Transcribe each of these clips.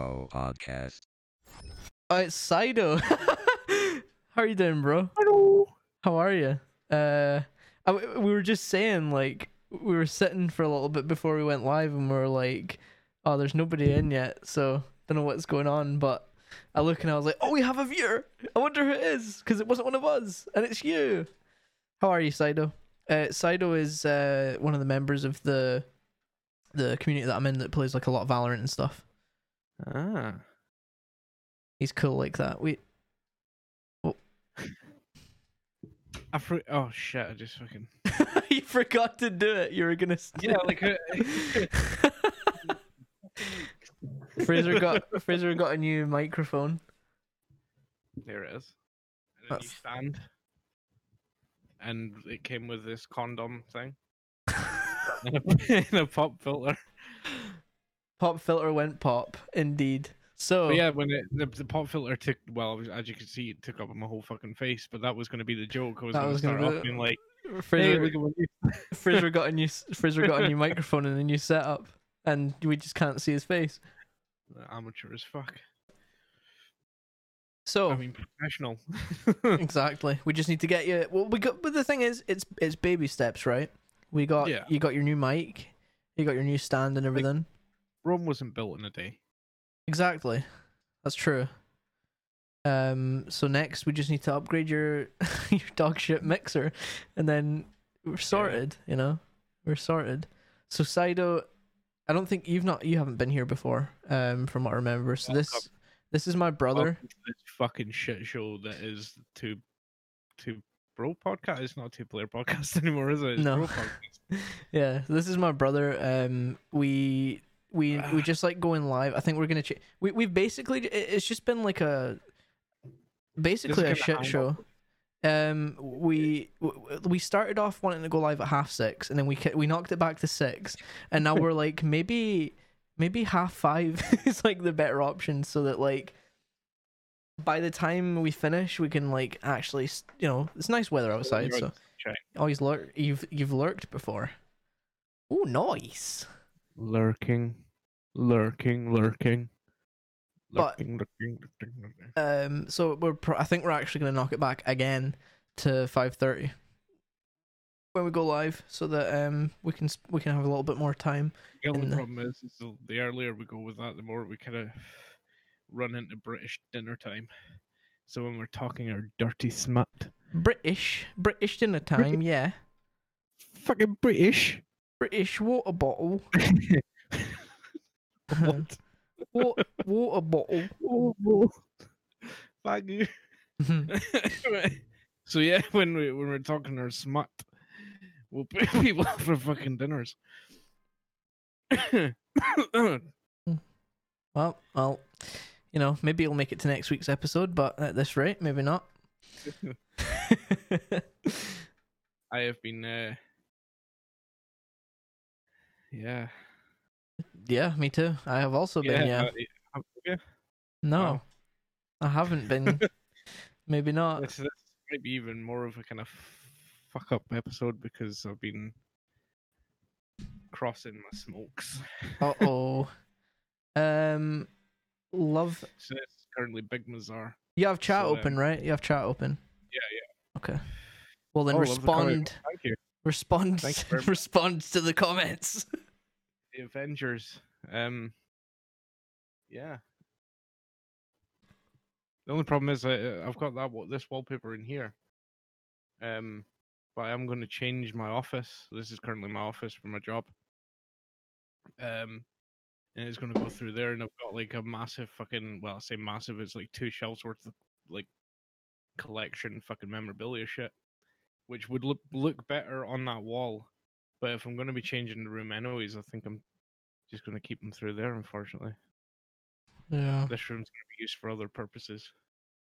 Bro Podcast. It's Sido. How are you doing, bro? Hello. How are you? Uh, I, we were just saying like we were sitting for a little bit before we went live, and we are like, "Oh, there's nobody in yet, so don't know what's going on." But I look and I was like, "Oh, we have a viewer. I wonder who it is because it wasn't one of us, and it's you." How are you, Sido? Uh, Sido is uh one of the members of the the community that I'm in that plays like a lot of Valorant and stuff. Ah. He's cool like that. We I fr- oh shit! I just fucking you forgot to do it. You were gonna. yeah, like uh, Fraser got Fraser got a new microphone. there it is. And a new stand, and it came with this condom thing and a, and a pop filter. Pop filter went pop, indeed. So But yeah, when it, the, the pop filter took well, as you can see, it took up my whole fucking face. But that was going to be the joke. I was going to start be off being like, "Hey, Fraser, look at what you-" Fraser got a new Fraser got a new microphone and a new setup, and we just can't see his face. amateur as fuck. So I mean, professional. exactly, we just need to get you. Well, we got. But the thing is, it's it's baby steps, right? We got Yeah. you got your new mic, you got your new stand and everything. Rome wasn't built in a day. Exactly. That's true. Um so next we just need to upgrade your your dog shit mixer and then we're sorted, you know? We're sorted. So Sido I don't think you've not you haven't been here before, um, from what I remember. So Welcome. this this is my brother. This fucking shit show that is two two bro podcast. It's not two player podcast anymore, is it? It's No. bro podcast. Yeah, this is my brother. Um, we we we just like going live. I think we're gonna. Ch- we we've basically it's just been like a basically a shit show. Um, we we started off wanting to go live at half six, and then we we knocked it back to six, and now we're like maybe maybe half five is like the better option, so that like by the time we finish, we can like actually you know it's nice weather outside, so. he's lurked. You've you've lurked before. Oh, nice. Lurking, lurking, lurking. But- Lurking, lurking, lurking, lurking. Um, so we're pro- I think we're actually gonna knock it back again to five thirty when we go live, so that um we can sp- we can have a little bit more time. The only in the- problem is, is the, the earlier we go with that, the more we kind of run into British dinner time. So when we're talking our dirty smut, British British dinner time, yeah. fucking British. British water bottle, what? water, water bottle. Fuck you. so yeah, when we when we're talking our smut, we'll put people up for fucking dinners. well, well, you know, maybe it'll make it to next week's episode, but at this rate, maybe not. I have been, uh, yeah, yeah, me too. I have also been, yeah. uh, you? No, Wow. I haven't been. maybe not. This, this might be even more of a kind of fuck up episode because I've been crossing my smokes. Uh oh. um, love. So it's currently Big Mazar. You have chat So, open, um, right? You have chat open. Yeah, yeah. Okay. Well then, Oh, respond. Thank you. Respond. Thank you very much. respond to the comments. The Avengers. Um. Yeah. The only problem is I, I've got that wa- this wallpaper in here. Um, but I am going to change my office. This is currently my office for my job. Um, and it's going to go through there, and I've got like a massive fucking well, I say massive. It's like two shelves worth of like collection fucking memorabilia shit, which would look look better on that wall. But if I'm going to be changing the room anyways, I think I'm just going to keep them through there. Unfortunately, Yeah. this room's going to be used for other purposes.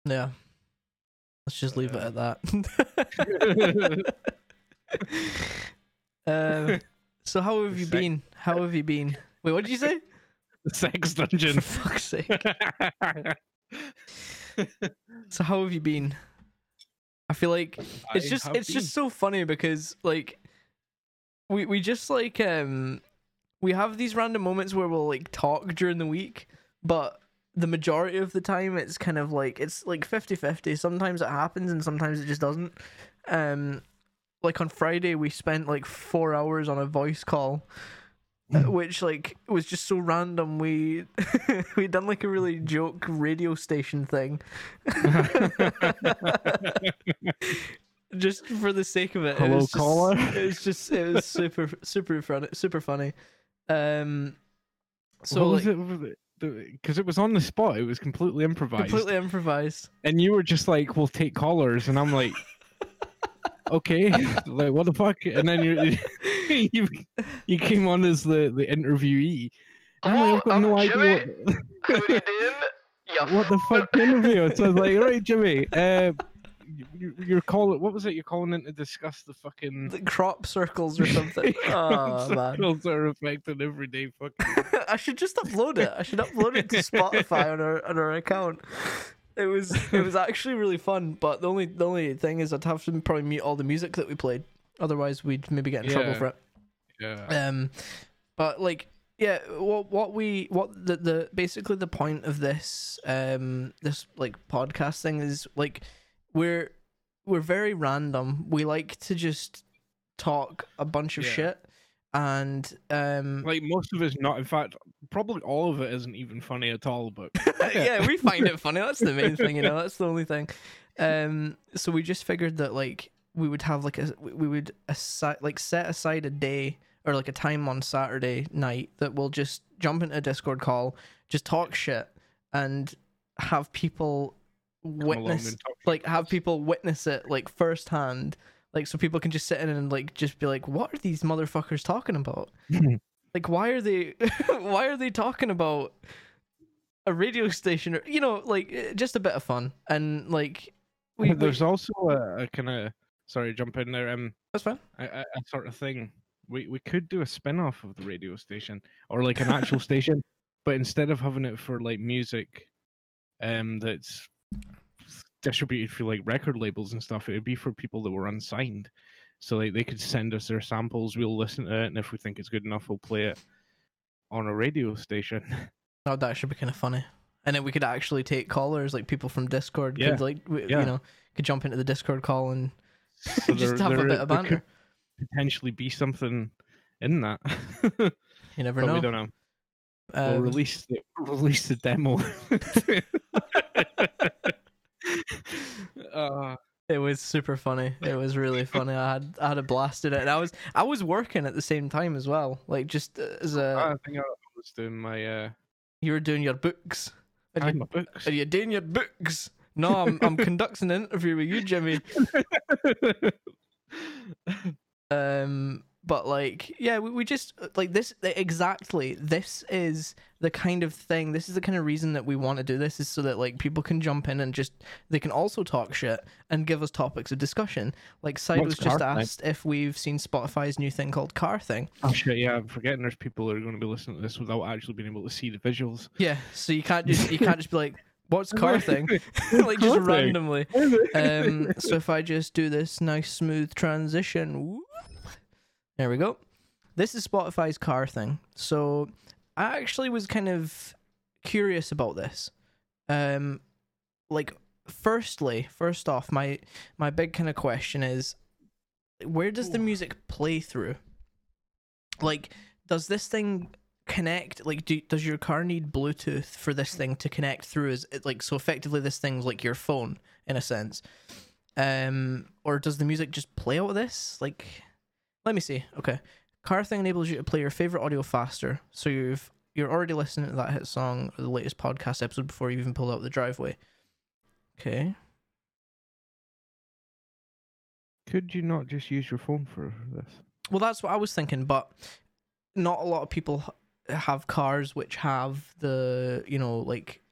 Yeah. Let's just leave it Uh, at that. uh, so how have you been? How have you been? Wait, what did you say? Sex For dungeon. fuck's sake. So how have you been? I feel like it's just it's just so funny because like we we just like um we have these random moments where we'll like talk during the week but the majority of the time it's kind of like it's like 50-50 sometimes it happens and sometimes it just doesn't. Um like on friday we spent like four hours on a voice call which like was just so random we we done like a really joke radio station thing just for the sake of it. it Hello, was just- caller. It was just it was super super funny, super funny. Um, so what was like, it? Because it was on the spot. It was completely improvised. completely improvised. And you were just like, "We'll take callers," and I'm like, "Okay, like what the fuck?" And then you you you came on as the the interviewee. And I'm like, I've got no idea what, How you doing? You what the fuck interview. So I was like, "Right, Jimmy, uh, you, you're calling. What was it? You're calling in to discuss the fucking." the crop circles or something. oh man, Circles are affecting everyday fucking. I should just upload it. I should upload it to Spotify on our on our account. It was it was actually really fun, but the only the only thing is I'd have to probably mute all the music that we played. Otherwise, we'd maybe get in trouble for it. Yeah. Um, but like, yeah, what what we what the the basically the point of this um this like podcast thing is like we're we're very random. We like to just talk a bunch of Yeah. shit, and um Like most of it's not. In fact, probably all of it isn't even funny at all. But yeah, we find it funny. That's the main thing, you know. That's the only thing. Um, so we just figured that like we would have like a we we would aside like set aside a day or like a time on Saturday night that we'll just jump into a Discord call, just talk shit, and have people witness like have people witness it like firsthand. Like so people can just sit in and like just be like, what are these motherfuckers talking about? like why are they why are they talking about a radio station or you know like eh, just a bit of fun and like we, we There's also a, a kind of sorry, jump in there. Um, that's fine a, a sort of thing. We we could do a spin off of the radio station or like an actual station, but instead of having it for like music, um, that's distributed through like record labels and stuff, it would be for people that were unsigned. So like they could send us their samples, we'll listen to it, and if we think it's good enough, we'll play it on a radio station. oh that should be kind of funny and then we could actually take callers like people from discord Yeah, could like w- yeah. you know could jump into the discord call and So just there- have a bit of there banter potentially be something in that. you never but know we don't know. we'll Um, release the release the demo. uh, It was super funny. It was really funny. I had I had a blast in it, and I was I was working at the same time as well. Like just as a I think I was doing my uh, you were doing your books. Are I you, my books. are you doing your books? No, I'm I'm conducting an interview with you, Jimmy. Um, but like, yeah, we, we just like this exactly. This is the kind of thing. This is the kind of reason that we want to do this is so that like people can jump in and just they can also talk shit and give us topics of discussion. Like Side What's was just Car Thing? asked if we've seen Spotify's new thing called Car Thing. oh shit! Yeah, I'm forgetting. There's people that are going to be listening to this without actually being able to see the visuals. Yeah, so you can't just you can't just be like, "What's Car Thing?" like just randomly. Um, so if I just do this nice smooth transition, whoop, there we go. This is Spotify's car thing. So I actually was kind of curious about this. Um, like, firstly, first off, my my big kind of question is, where does the music play through? Like, does this thing connect? Like, do does your car need Bluetooth for this thing to connect through? Is it like so? Effectively, this thing's like your phone in a sense. Um, or does the music just play out of this? Like, let me see. Okay, car thing enables you to play your favorite audio faster. So you've you're already listening to that hit song or the latest podcast episode before you even pulled out the driveway. Okay. Could you not just use your phone for this? Well, that's what I was thinking, but not a lot of people have cars which have the you know like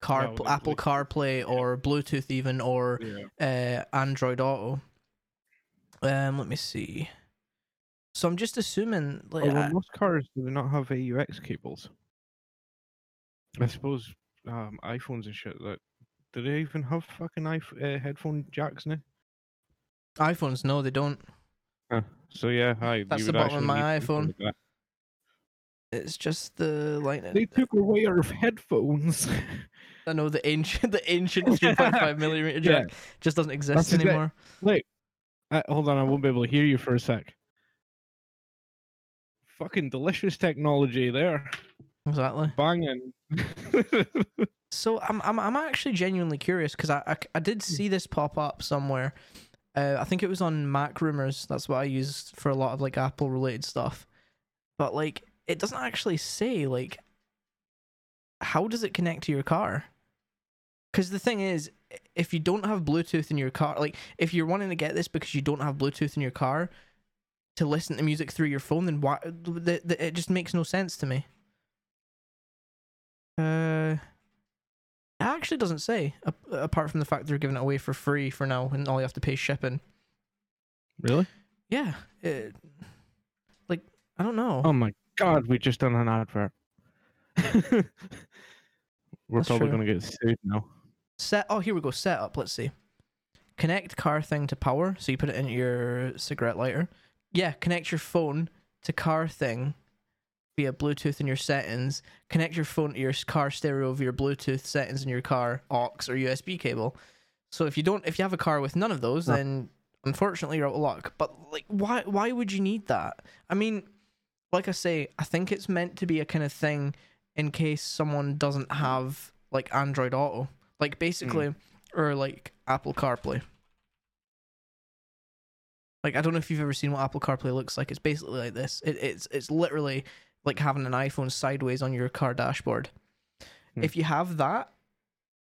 car Yeah, Apple. CarPlay or Bluetooth even or Yeah. uh, Android Auto. Um, let me see. So I'm just assuming like Oh, well, most cars do not have AUX cables. I suppose um, iPhones and shit. That do they even have fucking iPh- uh, headphone jacks now? iPhones. No, they don't. So yeah, hi. That's the bottom of my iPhone. like. It's just the lightning. They took away our headphones. I know the ancient, the ancient 3.5 millimeter Yeah. jack just doesn't exist That's exact- anymore. Look, uh, hold on, I won't be able to hear you for a sec. Fucking delicious technology there. Exactly. Banging. So I'm I'm I'm actually genuinely curious because I, I I did see this pop up somewhere. Uh, I think it was on Mac Rumors. That's what I use for a lot of like Apple related stuff. But like, it doesn't actually say like how does it connect to your car. Because the thing is, if you don't have Bluetooth in your car, like if you're wanting to get this because you don't have Bluetooth in your car to listen to music through your phone, then why? The, the, it just makes no sense to me. Uh. It actually doesn't say, ap- apart from the fact they're giving it away for free for now, and all you have to pay is shipping. really? Yeah, it, like I don't know. Oh my god, we just done an advert. We're That's probably true. gonna get sued now. Set. Oh, here we go. Setup. Let's see. Connect car thing to power. So you put it in your cigarette lighter. Yeah. Connect your phone to car thing via Bluetooth in your settings. Connect your phone to your car stereo via Bluetooth settings in your car aux or USB cable. So if you don't, if you have a car with none of those, then unfortunately you're out of luck. But like, why? Why would you need that? I mean, like I say, I think it's meant to be a kind of thing in case someone doesn't have like Android Auto, like basically, or like Apple CarPlay. Like I don't know if you've ever seen what Apple CarPlay looks like. It's basically like this. It, it's it's literally like having an iPhone sideways on your car dashboard. Hmm. If you have that,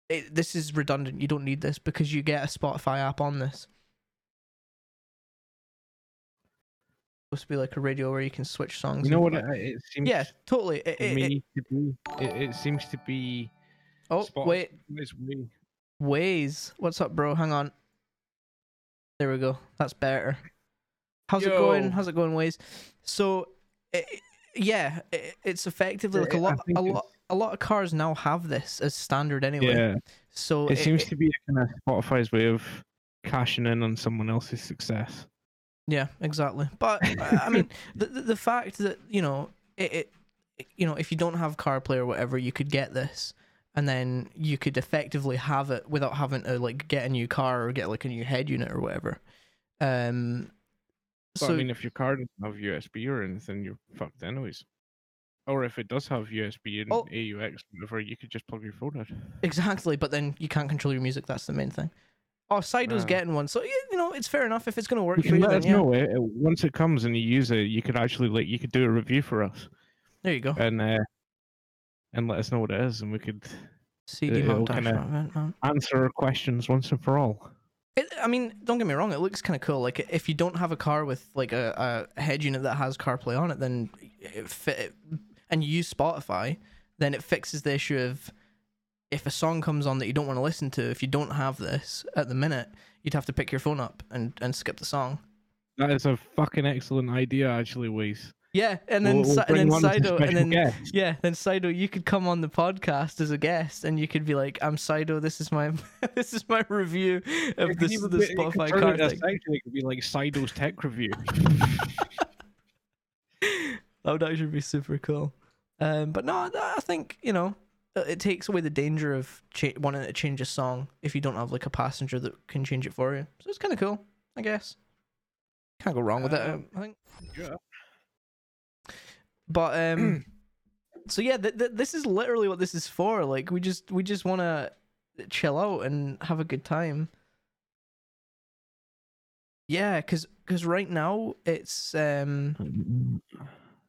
it, this is redundant. You don't need this because you get a Spotify app on this. Supposed to be like a radio where you can switch songs. You know what? It, it seems Yeah, totally. It, to it- it- to be. It, it seems to be. oh wait, is way- Waze. What's up, bro? Hang on. There we go. That's better. How's it going? How's it going, Waze? So, yeah, it's effectively like a lot, a lot, a lot of cars now have this as standard anyway. Yeah, So it seems to be a kind of Spotify's way of cashing in on someone else's success. Yeah, exactly. But I mean, the, the the fact that you know it, it, you know, if you don't have CarPlay or whatever, you could get this, and then you could effectively have it without having to like get a new car or get like a new head unit or whatever. Um. But so I mean, if your car doesn't have USB or anything, you're fucked anyways. Or if it does have USB and Oh. AUX, whatever, you could just plug your phone in. exactly, but then you can't control your music. That's the main thing. Oh, Sido's Ah. getting one, so you know it's fair enough if it's gonna work You for you. let us yeah. know eh, once it comes and you use it. You could actually like you could do a review for us There you go. and uh, and let us know what it is, and we could CD it'll mount kinda- dash mount, mount. answer our questions once and for all. It, I mean, don't get me wrong. It looks kind of cool. Like if you don't have a car with like a, a head unit that has CarPlay on it, then it fit, and you use Spotify, then it fixes the issue of if a song comes on that you don't want to listen to. If you don't have this at the minute, you'd have to pick your phone up and, and skip the song. That is a fucking excellent idea, actually, Waze. Yeah, and then We'll- we'll and then Sido, and then guest. yeah, then Sido, you could come on the podcast as a guest, and you could be like, "I'm Sido. This is my this is my review of could this the Spotify turn car into a thing." section, It could be like Sido's tech review. That would actually be super cool. Um, but no, I think you know it takes away the danger of cha- wanting to change a song if you don't have like a passenger that can change it for you. So it's kind of cool, I guess. Can't go wrong with it. Um, I think. yeah. But um, so yeah, th- th- this is literally what this is for. Like we just we just want to chill out and have a good time. Yeah, cause cause right now it's um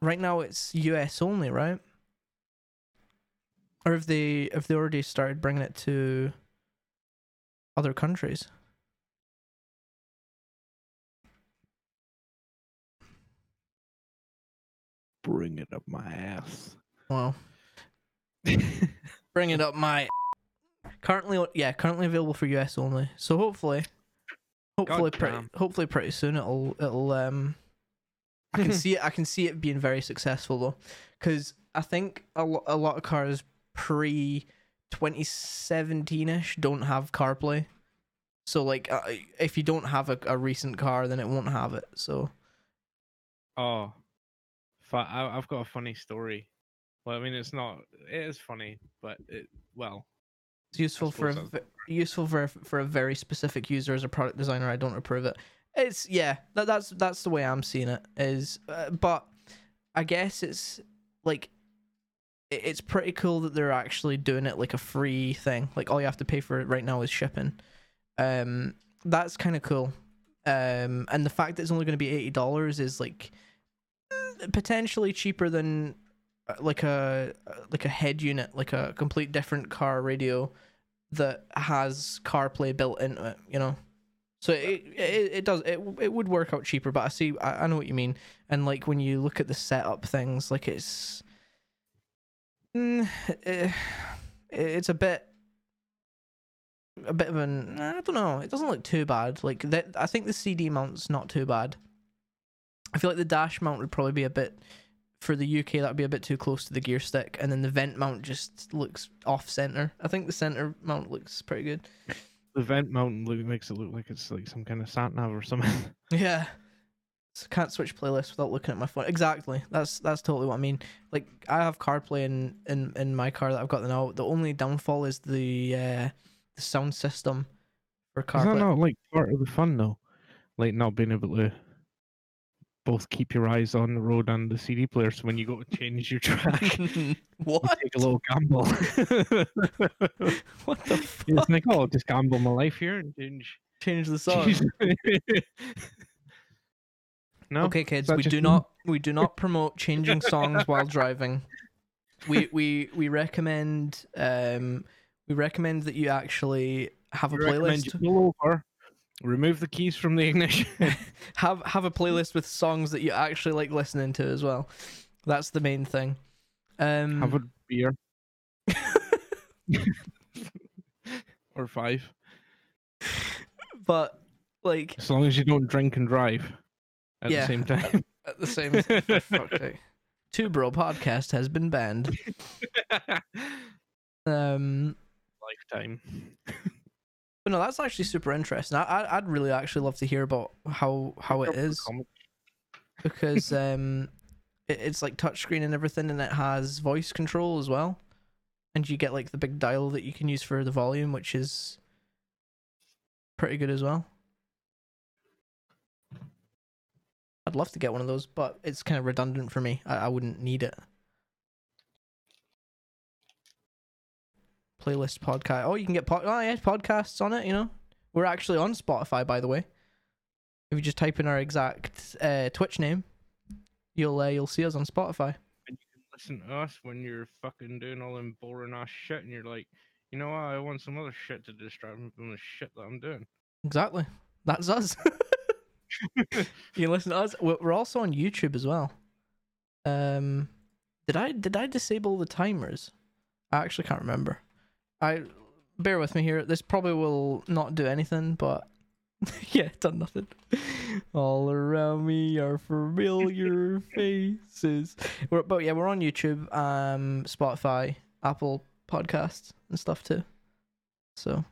right now it's US only, right? Or have they have they already started bringing it to other countries? Bring it up my ass. Well, bring it up my currently yeah currently available for US only. So hopefully, hopefully pretty hopefully pretty soon it'll it'll um I can see it I can see it being very successful though because I think a, lo- a lot of cars pre 2017ish don't have CarPlay. So like uh, if you don't have a, a recent car then it won't have it. So Oh, I, I've got a funny story. Well, I mean, it's not. It is funny, but it well. It's useful for a, useful for a, for a very specific user as a product designer. I don't approve it. It's yeah, that, that's that's the way I'm seeing it. Is uh, but I guess it's like it's pretty cool that they're actually doing it like a free thing. Like all you have to pay for it right now is shipping. Um, that's kind of cool. Um, and the fact that it's only going to be eighty dollars is like potentially cheaper than uh, like a like a head unit, like a complete different car radio that has CarPlay built into it. You know, so it it, it does it it would work out cheaper. But I see I, I know what you mean. And like when you look at the setup things, like it's mm, eh, it's a bit a bit of an I don't know. It doesn't look too bad. Like that, I think the CD mount's not too bad. I feel like the dash mount would probably be a bit for the UK. That'd be a bit too close to the gear stick, and then the vent mount just looks off center. I think the center mount looks pretty good. The vent mount look, makes it look like it's like some kind of sat nav or something. Yeah. So can't switch playlists without looking at my phone. Exactly. That's that's totally what I mean. Like I have CarPlay in in, in my car that I've got now. The only downfall is the uh, the sound system for Is that CarPlay. not like part of the fun though? Like not being able to both keep your eyes on the road and the CD player. So when you go to change your track, you what? take a little gamble. What the you fuck? just think, oh, I'll just gamble my life here and change. Change the song. Change- no. Okay, kids, we do me? not we do not promote changing songs while driving. We we we recommend um we recommend that you actually have a We recommend playlist. you pull over, remove the keys from the ignition. have have a playlist with songs that you actually like listening to as well. That's the main thing. Um, have a beer or five, but like as long as you don't drink and drive at Yeah. the same time. at the same for fuck's sake. Two Bro podcast has been banned. Um, Lifetime. but no, that's actually super interesting. I, I I'd really actually love to hear about how how it is because um, it, it's like touchscreen and everything, and it has voice control as well, and you get like the big dial that you can use for the volume, which is pretty good as well. I'd love to get one of those, but it's kind of redundant for me. I, I wouldn't need it. Playlist podcast. Oh, you can get pod- oh yeah, podcasts on it. You know, we're actually on Spotify, by the way. If you just type in our exact uh, Twitch name, you'll uh, you'll see us on Spotify. And you can listen to us when you're fucking doing all them boring ass shit, and you're like, you know what? I want some other shit to distract me from the shit that I'm doing. Exactly, that's us. you can listen to us. We're we're also on YouTube as well. Um, did I did I disable the timers? I actually can't remember. I bear with me here. This probably will not do anything, but yeah, done nothing. All around me are familiar faces. We're, but yeah, we're on YouTube, um, Spotify, Apple Podcasts, and stuff too. So,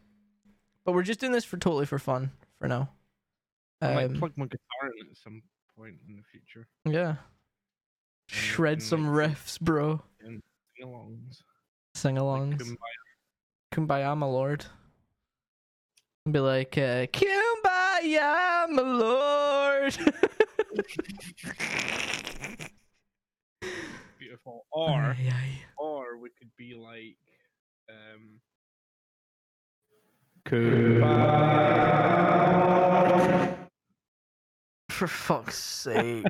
but we're just doing this for totally for fun for now. I might Um, plug my guitar in at some point in the future. yeah. Shred and some riffs, bro. Sing-alongs. Sing Like alongs. Kumbaya. Kumbaya, my lord. And be like, uh, Kumbaya, my lord. Beautiful. Or Aye, aye. or we could be like um For fuck's sake.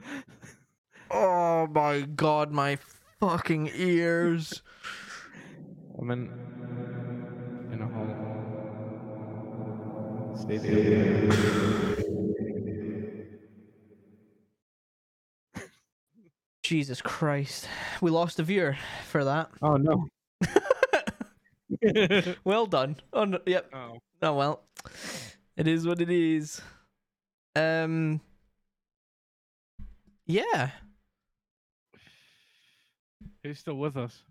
oh my god, my fucking ears. I'm in in a hall. Stay there. Jesus Christ. We lost a viewer for that. Oh no. well done. Oh, no, yep. oh. Oh well, it is what it is. Um. Yeah. Who's still with us?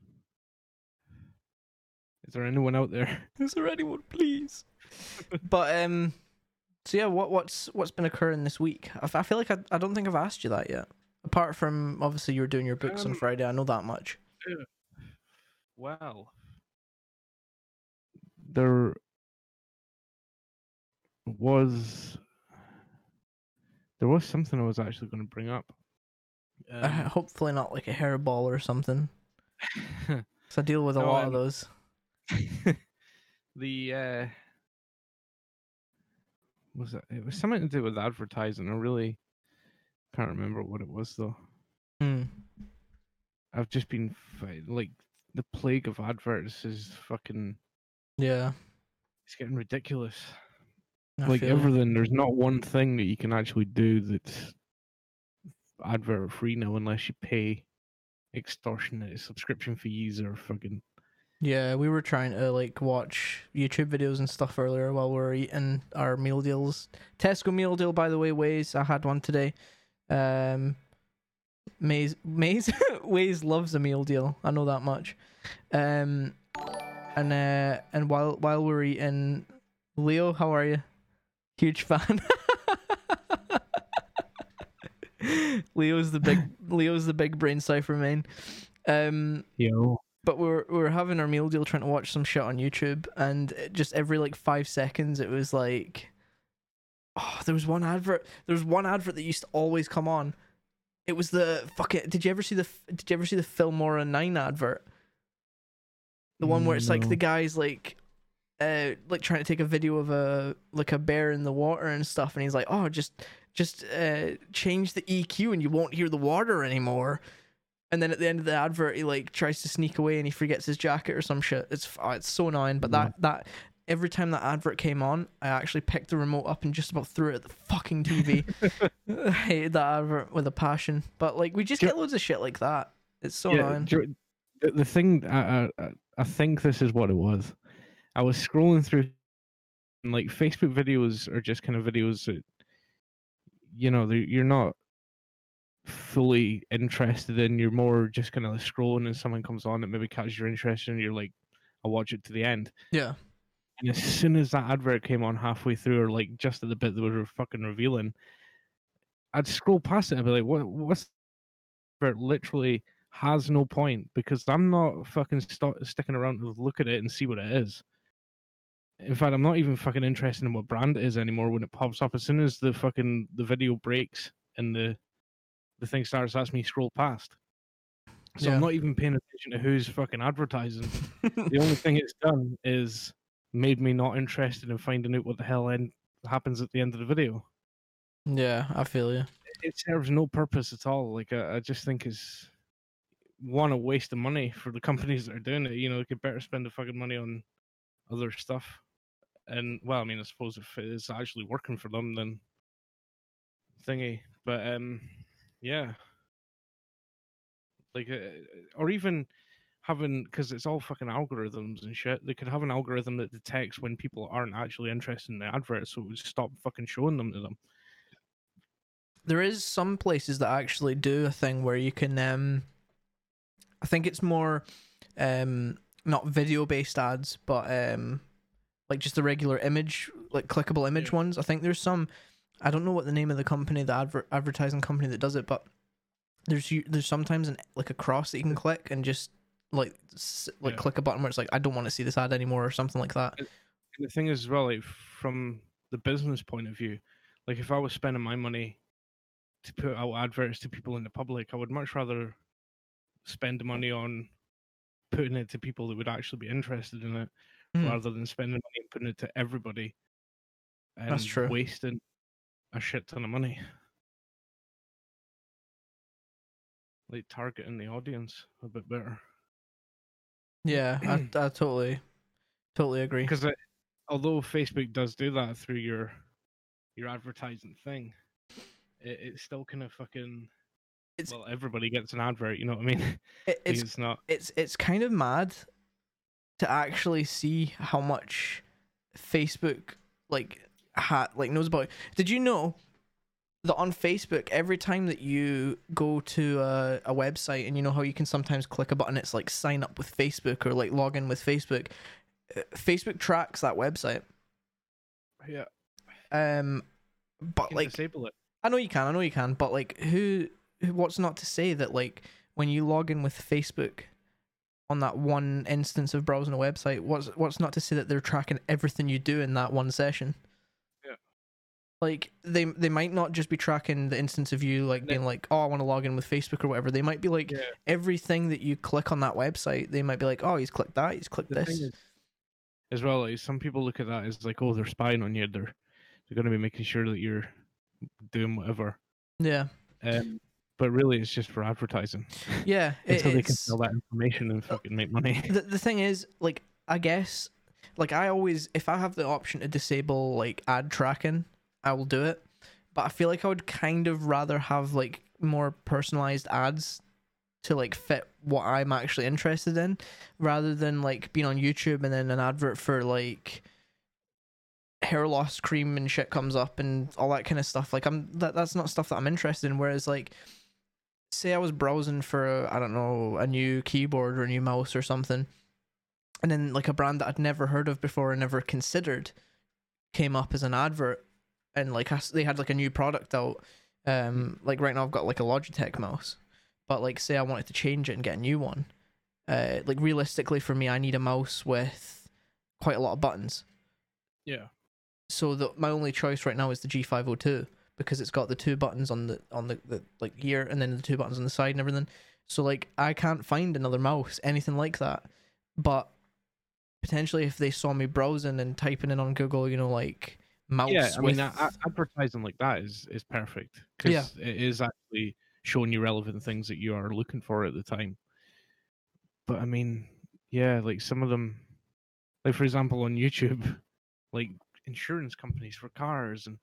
Is there anyone out there? Is there anyone, please? but um. So yeah, what what's what's been occurring this week? I feel like I I don't think I've asked you that yet Apart from obviously you were doing your books on Um, Friday, I know that much. Well, there was there was something I was actually going to bring up. Uh, Um, hopefully not like a hairball or something. So I deal with a No, lot um, of those. the uh was it it was something to do with advertising. I really can't remember what it was though. Hmm. I've just been like the plague of adverts is fucking Yeah. it's getting ridiculous. I like everything, there's not one thing that you can actually do that's advert free now unless you pay extortionate subscription fees or fucking Yeah, we were trying to like watch YouTube videos and stuff earlier while we were eating our meal deals. Tesco meal deal, by the way, Waze. I had one today. Um, Maze, Maze, Waze loves a meal deal. I know that much. Um, and uh, and while while we we're eating, Leo, how are you? Huge fan. Leo's the big Leo's the big brain Cypher main. Um, yo but we're we're having our meal deal trying to watch some shit on YouTube, and it just every like five seconds, it was like, oh, there was one advert. There was one advert that used to always come on. It was the fuck it. Did you ever see the Did you ever see the Filmora Nine advert? The one where it's like the guy's like, uh, like trying to take a video of a like a bear in the water and stuff, and he's like, oh, just just uh change the EQ and you won't hear the water anymore. And then at the end of the advert, he like tries to sneak away and he forgets his jacket or some shit. It's oh, it's so annoying. But that that every time that advert came on, I actually picked the remote up and just about threw it at the fucking TV. I hated that advert with a passion. But like we just get loads of shit like that. It's so yeah, annoying. the, thing I I- I think this is what it was. I was scrolling through and like Facebook videos are just kind of videos that you know you're not fully interested in. You're more just kind of scrolling and someone comes on that maybe catches your interest and you're like, I'll watch it to the end. Yeah. And as soon as that advert came on halfway through, or like just at the bit that we were fucking revealing, I'd scroll past it. I'd be like, "What? What's?" Advert literally has no point because I'm not fucking st- sticking around to look at it and see what it is. In fact, I'm not even fucking interested in what brand it is anymore when it pops up. As soon as the fucking the video breaks and the the thing starts, that's me scroll past. So Yeah. I'm not even paying attention to who's fucking advertising the only thing it's done is made me not interested in finding out what the hell end happens at the end of the video. yeah, I feel you. It serves no purpose at all. Like I, I just think it's one a waste of money for the companies that are doing it. You know, they could better spend the fucking money on other stuff. And well, I mean, I suppose if it is actually working for them, then thingy. But um, yeah, like, uh, or even having because it's all fucking algorithms and shit. They could have an algorithm that detects when people aren't actually interested in the advert, so it would stop fucking showing them to them. there is some places that actually do a thing where you can um i think it's more um not video based ads but um like just the regular image like clickable image Yeah. ones i think there's some i don't know what the name of the company the adver- advertising company that does it but there's there's sometimes an like a cross that you can click and just like s- like Yeah. click a button where it's like i don't want to see this ad anymore or something like that And the thing is, as well, like from the business point of view, like if I was spending my money to put out adverts to people in the public, I would much rather spend the money on putting it to people that would actually be interested in it, Hmm. rather than spending money and putting it to everybody. And That's true. Wasting a shit ton of money. Like targeting the audience a bit better. yeah I, I totally totally agree because although Facebook does do that through your your advertising thing, it, it's still kind of fucking. It's- well, everybody gets an advert. You know what I mean? It- it's it's not. it's it's kind of mad to actually see how much Facebook like ha like knows about. Did you know that on Facebook, every time that you go to a, a website and you know how you can sometimes click a button, it's like sign up with Facebook or like log in with Facebook. uh, Facebook tracks that website. Yeah, Um, but like disable it. I know you can, I know you can, but like who what's not to say that like when you log in with Facebook on that one instance of browsing a website, what's what's not to say that they're tracking everything you do in that one session? Yeah. Like they they might not just be tracking the instance of you like No. being like, oh, I want to log in with Facebook or whatever. They might be like Yeah. everything that you click on that website. They might be like, oh, he's clicked that, he's clicked The this. is, as well, like some people look at that as like, oh, they're spying on you. They're they're going to be making sure that you're doing whatever. yeah, Um, but really, it's just for advertising yeah. it- until they can sell that information and oh, fucking make money. the the thing is, like, I guess, like, I always, if I have the option to disable like ad tracking, I will do it. But I feel like I would kind of rather have like more personalized ads to like fit what I'm actually interested in, rather than like being on YouTube and then an advert for like hair loss cream and shit comes up and all that kind of stuff. Like, I'm that that's not stuff that I'm interested in. Whereas like say I was browsing for I don't know a new keyboard or a new mouse or something, and then like a brand that I'd never heard of before and never considered came up as an advert, and like they had like a new product out. Um, like right now I've got like a Logitech mouse, but like say I wanted to change it and get a new one. Uh, like realistically for me, I need a mouse with quite a lot of buttons. yeah. So the my only choice right now is the G502 because it's got the two buttons on the on the, the like here and then the two buttons on the side and everything. So like I can't find another mouse anything like that. But potentially if they saw me browsing and typing in on Google, you know, like mouse yeah, I with mean, advertising like that is is perfect because Yeah. it is actually showing you relevant things that you are looking for at the time. But I mean, yeah, like some of them, like for example on YouTube, like insurance companies for cars and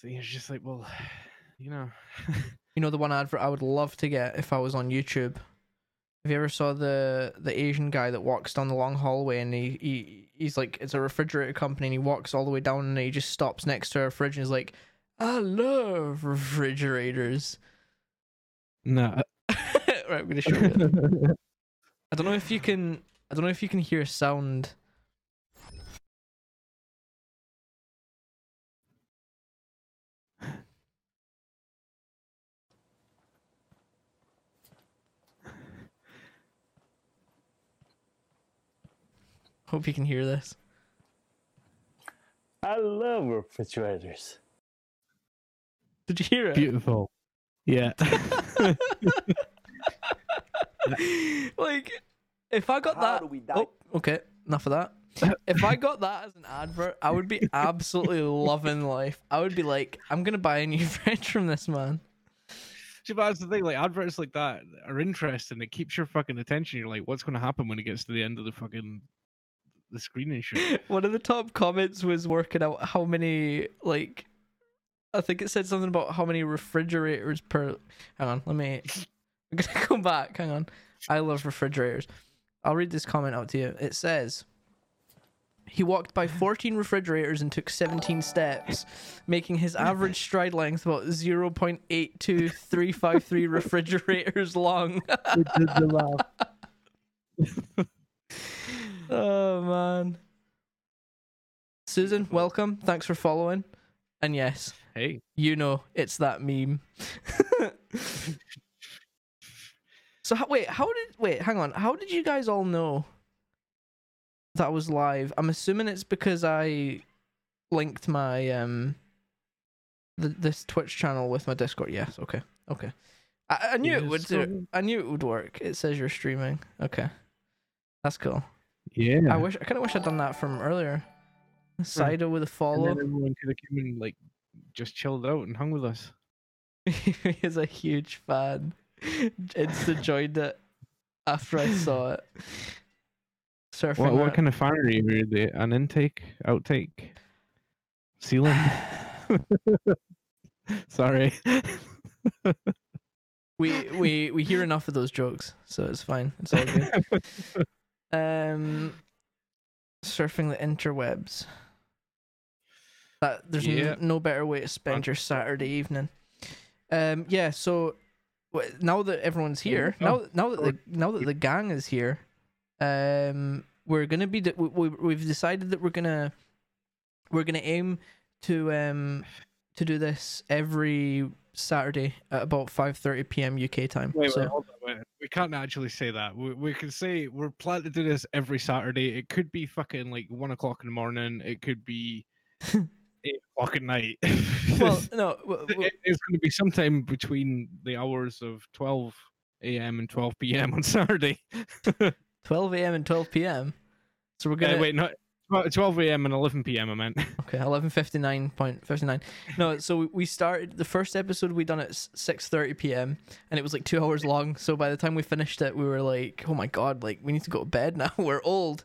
things. It's just like, well, you know, you know the one advert I would love to get if I was on YouTube. Have you ever saw the the Asian guy that walks down the long hallway and he, he he's like it's a refrigerator company and he walks all the way down and he just stops next to a fridge and he's like, I love refrigerators. no. right, I'm gonna show you. I don't know if you can I don't know if you can hear sound. Hope you can hear this. I love refrigerators. Did you hear it? Beautiful. Yeah. like, if I got that. we? Oh, okay. Enough of that. if I got that as an advert, I would be absolutely loving life. I would be like, I'm gonna buy a new fridge from this man. See, but that's the thing. Like adverts like that are interesting. It keeps your fucking attention. You're like, what's going to happen when it gets to the end of the fucking the screen and shit? One of the top comments was working out how many like I think it said something about how many refrigerators per hang on, let me I'm gonna go back, hang on. I love refrigerators. I'll read this comment out to you. It says he walked by 14 refrigerators and took 17 steps, making his average stride length about 0.82353 refrigerators long. Oh man. Susan, welcome. Thanks for following. And yes, hey, you know it's that meme. so how, wait, how did wait? Hang on. How did you guys all know that was live? I'm assuming it's because I linked my um the, this Twitch channel with my Discord. Yes. Okay. Okay. I, I knew it would. so- do. I knew it would work. It says you're streaming. Okay. That's cool. Yeah. I wish I kind of wish I'd done that from earlier. Cider with a And follow. then everyone could have come and like just chilled out and hung with us. he is a huge fan. Insta joined it after I saw it. Surfing. What, what kind of fan you? Are you the, an intake, outtake, ceiling? Sorry. we we we hear enough of those jokes, so it's fine. It's all good. um, surfing the interwebs. That there's n- Yeah. no better way to spend your Saturday evening. Um, yeah. So now that everyone's here, now now that the now that the gang is here, um, we're gonna be. de- we, we we've decided that we're gonna we're gonna aim to um to do this every Saturday at about 5:30 p.m. UK time. Wait, so wait, hold on, wait. We can't actually say that. We, we can say we're planning to do this every Saturday. It could be fucking like one o'clock in the morning. It could be eight o'clock at night. well, no, w- w- It- it's going to be sometime between the hours of 12 a.m. and 12 p.m. on Saturday. 12 a.m. and 12 p.m. So we're Uh, gonna wait, not 12 a.m. and 11 p.m. I meant. okay 11:59.59. No, so we- started the first episode we done at 6:30 p.m. and it was like two hours long. So by the time we finished it, we were like, oh my god, like we need to go to bed now. We're old.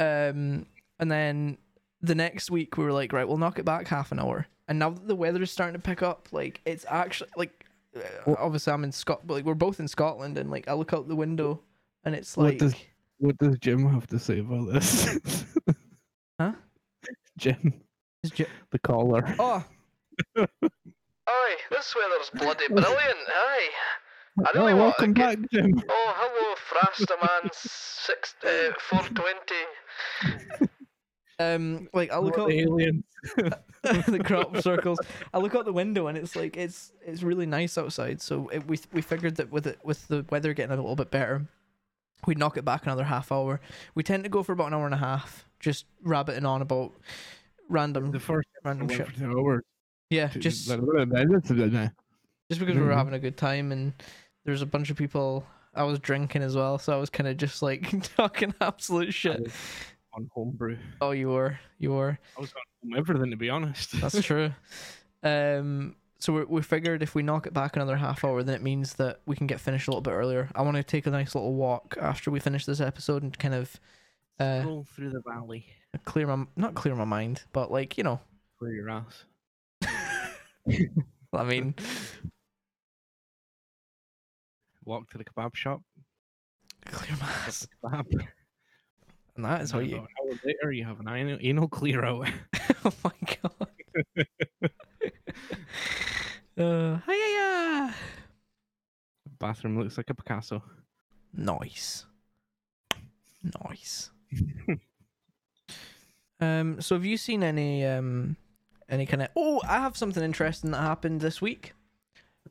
Um, and then the next week we were like, right, we'll knock it back half an hour. And now that the weather is starting to pick up, like it's actually like uh, obviously I'm in Scot, but like we're both in Scotland, and like I look out the window and it's like What does- What does Jim have to say about this? Huh? Jim, Is J- the caller. Oh, Aye, this weather's bloody brilliant, aye. I oh, really want to welcome get... back, Jim. Oh, hello, Frastaman, six, uh, 420. um, like I look What out the aliens. the crop circles. I look out the window and it's like it's it's really nice outside. So it, we we figured that with it with the weather getting a little bit better, we'd knock it back another half hour. We tend to go for about an hour and a half, just rabbiting on about random The first random shit. for two hours. Yeah, just just because we were Mhm. having a good time and there's a bunch of people. I was drinking as well, so I was kind of just like talking absolute shit. on homebrew. Oh, you were, you were. I was on home everything, to be honest. That's true. Um, so we we figured if we knock it back another half hour, then it means that we can get finished a little bit earlier. I want to take a nice little walk after we finish this episode and kind of uh, Roll through the valley. clear my not clear my mind, but like you know, Clear your ass. I mean, Walk to the kebab shop. clear my ass, kebab. and that is how you. An hour later, you have an anal, anal clear out. oh my god. Uh, hi Bathroom looks like a Picasso. Nice. Nice. um so have you seen any um any kind of Oh, I have something interesting that happened this week.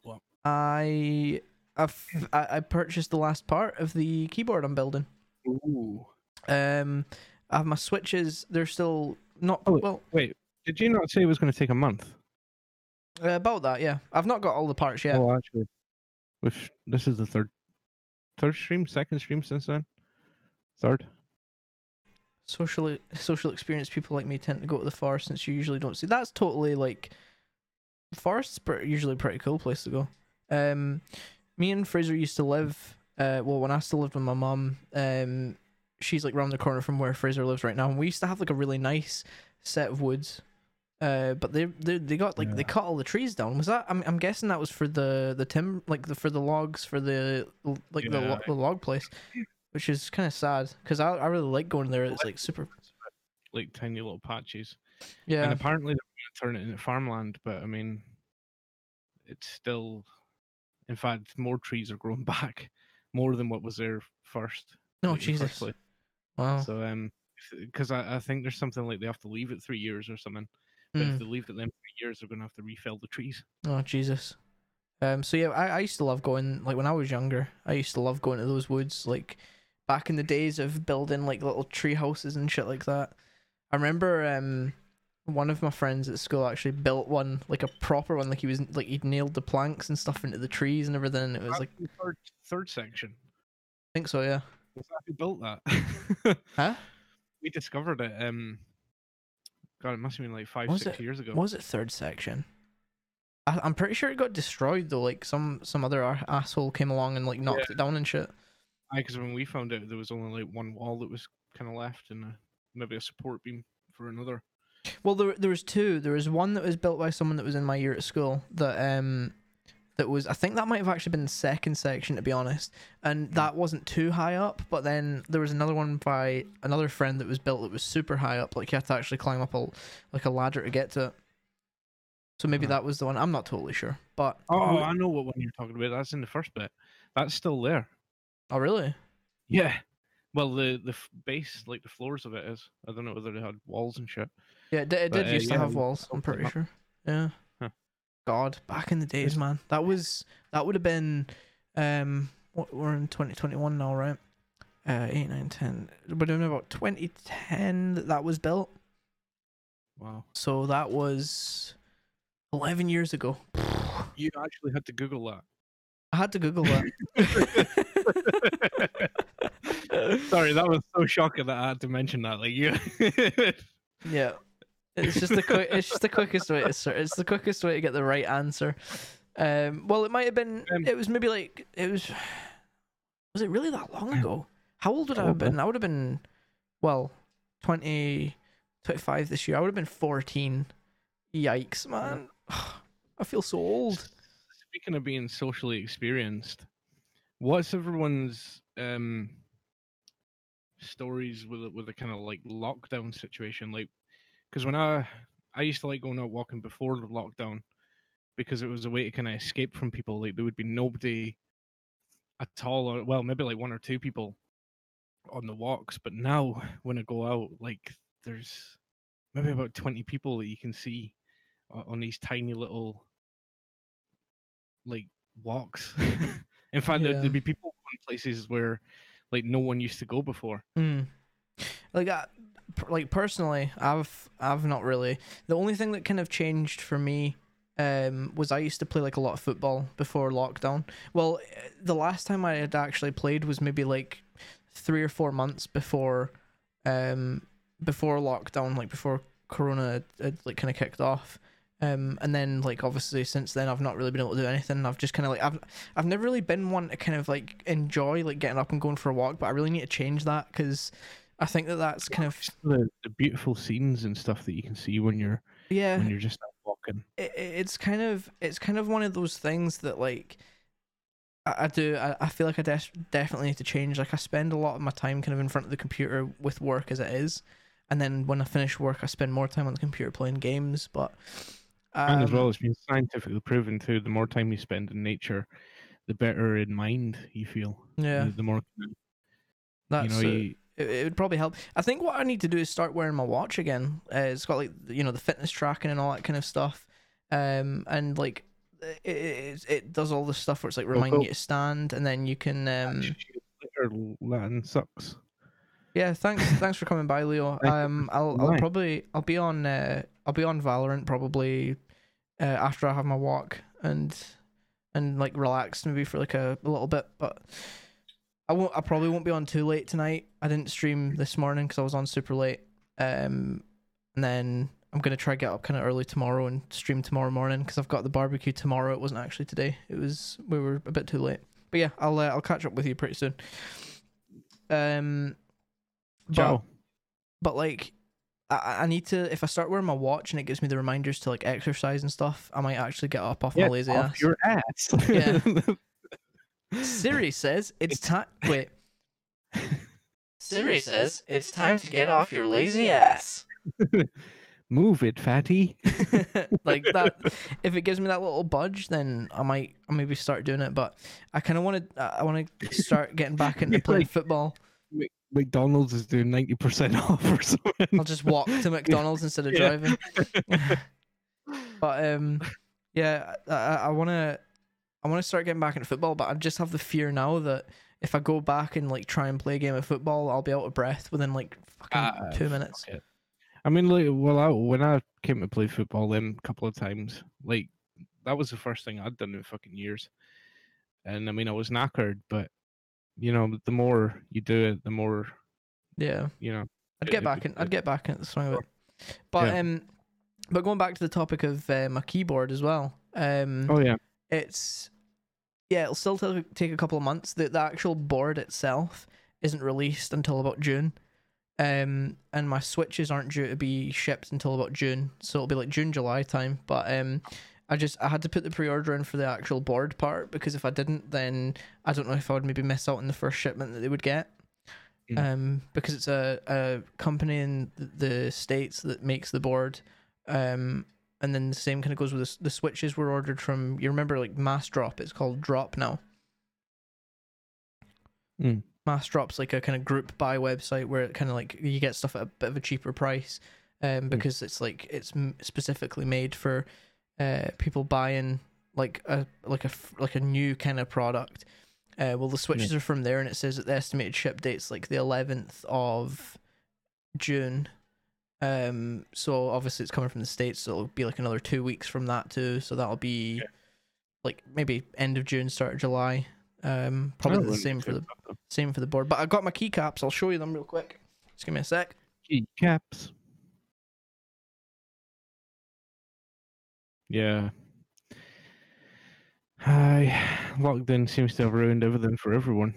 What? I I've, I I purchased the last part of the keyboard I'm building. Ooh. Um I have my switches, they're still not Oh, well Wait, did you not say it was going to take a month? Uh, about that, yeah. I've not got all the parts yet. Oh, actually, which this is the third, third stream, second stream since then. Third. social social experience people like me tend to go to the forest since you usually don't see that's totally like forest's pre- usually a pretty cool place to go um me and fraser used to live uh well when i still lived with my mum um she's like round the corner from where fraser lives right now and we used to have like a really nice set of woods uh but they they, they got like they cut all the trees down was that i'm, I'm guessing that was for the the tim like the for the logs for the like the, lo- Yeah. the log place which is kind of sad because I, I really like going there. It's like super. Like tiny little patches. Yeah, And apparently they're going to turn it into farmland, but I mean, it's still. In fact, more trees are growing back, more than what was there first. no like, the first Jesus. Wow. So um, because I, I think there's something like they have to leave it three years or something. But if they leave it them three years, they're gonna have to refill the trees. Oh Jesus. Um. So yeah, I, I used to love going. Like when I was younger, I used to love going to those woods. Like back in the days of building like little tree houses and shit like that. I remember um one of my friends at school actually built one like a proper one. Like he was like he'd nailed the planks and stuff into the trees and everything. And it was That's like third third section. I think so. Yeah. Who built that? Huh? We discovered it. Um, God, it must have been like five, Was six it- years ago. Was it third section? I, I'm pretty sure it got destroyed though. Like some some other asshole came along and like knocked it down and shit. I because when we found out, there was only like one wall that was kind of left, and a, maybe a support beam for another. Well, there there was two. There was one that was built by someone that was in my year at school. That um, that was I think that might have actually been the second section to be honest, and that wasn't too high up. But then there was another one by another friend that was built that was super high up. Like you had to actually climb up a like a ladder to get to it. So maybe Right. that was the one. I'm not totally sure, but Oh, I know what one you're talking about. That's in the first bit. That's still there. oh really? Yeah. Well, the the f- base, like the floors of it, is. I don't know whether they had walls and shit. Yeah, it, did- it But, did uh, used to yeah, have walls. I'm pretty sure. Yeah. Huh. God, back in the days, man. That was that would have been um what we're in 2021 now, right? Uh 8 9 10. It would have been about 2010 that that was built. Wow. So that was 11 years ago. You actually had to Google that. I had to Google that. Sorry, that was so shocking that I had to mention that. Like you. yeah. It's just the quick. It's just the quickest way to. It's the quickest way to get the right answer. Um. Well, it might have been. Um, it was maybe like it was. Was it really that long ago? How old would I have been? I would have been, well, 20, 25 this year. I would have been fourteen. Yikes, man! I feel so old. Speaking of being socially experienced, what's everyone's um stories with with a kind of like lockdown situation? Like, because when I I used to like going out walking before the lockdown because it was a way to kind of escape from people. Like there would be nobody at all, or well, maybe like one or two people on the walks. But now when I go out, like there's maybe about twenty people that you can see on these tiny little like walks. In fact, Yeah. there'd be people in places where like no one used to go before. Mm. Like I, per- like personally, I've I've not really. The only thing that kind of changed for me um was I used to play like a lot of football before lockdown. Well, the last time I had actually played was maybe like 3 or 4 months before um before lockdown, like before corona had like kind of kicked off. Um, and then like obviously since then I've not really been able to do anything. I've just kind of like I've I've never really been one to kind of like enjoy like getting up and going for a walk, but I really need to change that because I think that that's kind of The, the beautiful scenes and stuff that you can see when you're yeah. when you're just walking. It, it's kind of it's kind of one of those things that like I, I do I, I feel like I definitely need to change. Like I spend a lot of my time kind of in front of the computer with work as it is, and then when I finish work, I spend more time on the computer playing games. But and as um, well, it's been scientifically proven too. The more time you spend in nature, the better in mind you feel. yeah, The, the more that's you know. you, it, it would probably help. I think what I need to do is start wearing my watch again. Uh, it's got like you know the fitness tracking and all that kind of stuff, um, and like it it, it does all this stuff where it's like reminding cool. you to stand, and then you can um. Latin sucks. Yeah, thanks thanks for coming by, Leo. Um, I'll I'll probably I'll be on uh I'll be on Valorant probably uh, after I have my walk and and like relax maybe for like a, a little bit, but I won't. I probably won't be on too late tonight. I didn't stream this morning because I was on super late. Um, and then I'm gonna try to get up kind of early tomorrow and stream tomorrow morning because I've got the barbecue tomorrow. It wasn't actually today. It was we were a bit too late. But yeah, I'll uh, I'll catch up with you pretty soon. Um, but- Ciao. but like I, I need to if I start wearing my watch and it gives me the reminders to like exercise and stuff, I might actually get up off my lazy off ass. your ass. Yeah. Siri says it's time. Wait. Siri says it's time to get off your lazy ass. Move it, fatty. like that. If it gives me that little budge, then I might I maybe start doing it. But I kind of want to. I want to start getting back into playing like- football. McDonald's is doing ninety percent off or something. I'll just walk to McDonald's instead of Yeah. driving. but um, yeah, I, I want to, I want to start getting back into football. But I just have the fear now that if I go back and like try and play a game of football, I'll be out of breath within like fucking Ah, two minutes. fuck it. I mean, like, well, I, when I came to play football, then a couple of times, like that was the first thing I'd done in fucking years, and I mean, I was knackered, but you know, the more you do it, the more Yeah, you know. I'd get it back in. would- I'd get back in the swing of it. But Yeah. um, but going back to the topic of uh, my keyboard as well. Um, Oh yeah, it's yeah, it'll still ta- take a couple of months. The the actual board itself isn't released until about June. Um, and my switches aren't due to be shipped until about June, so it'll be like June July time. But um, I just I had to put the pre order in for the actual board part because if I didn't, then I don't know if I would maybe miss out on the first shipment that they would get. Mm. Um, because it's a a company in the states that makes the board. Um, and then the same kind of goes with the, the switches were ordered from you remember like Massdrop it's called drop now Mm. Massdrop's like a kind of group buy website where it kind of like you get stuff at a bit of a cheaper price um because it's like it's specifically made for uh, people buying like a like a like a new kind of product. Uh, well, the switches are from there, and it says that the estimated ship date's like the eleventh of June. Um, so obviously it's coming from the states, so it'll be like another two weeks from that too. So that'll be like maybe end of June, start of July. Um, probably the Wouldn't same for the though. same for the board. But I got my keycaps. I'll show you them real quick. Just give me a sec. Keycaps. Yeah. Hi. Lockdown seems to have ruined everything for everyone.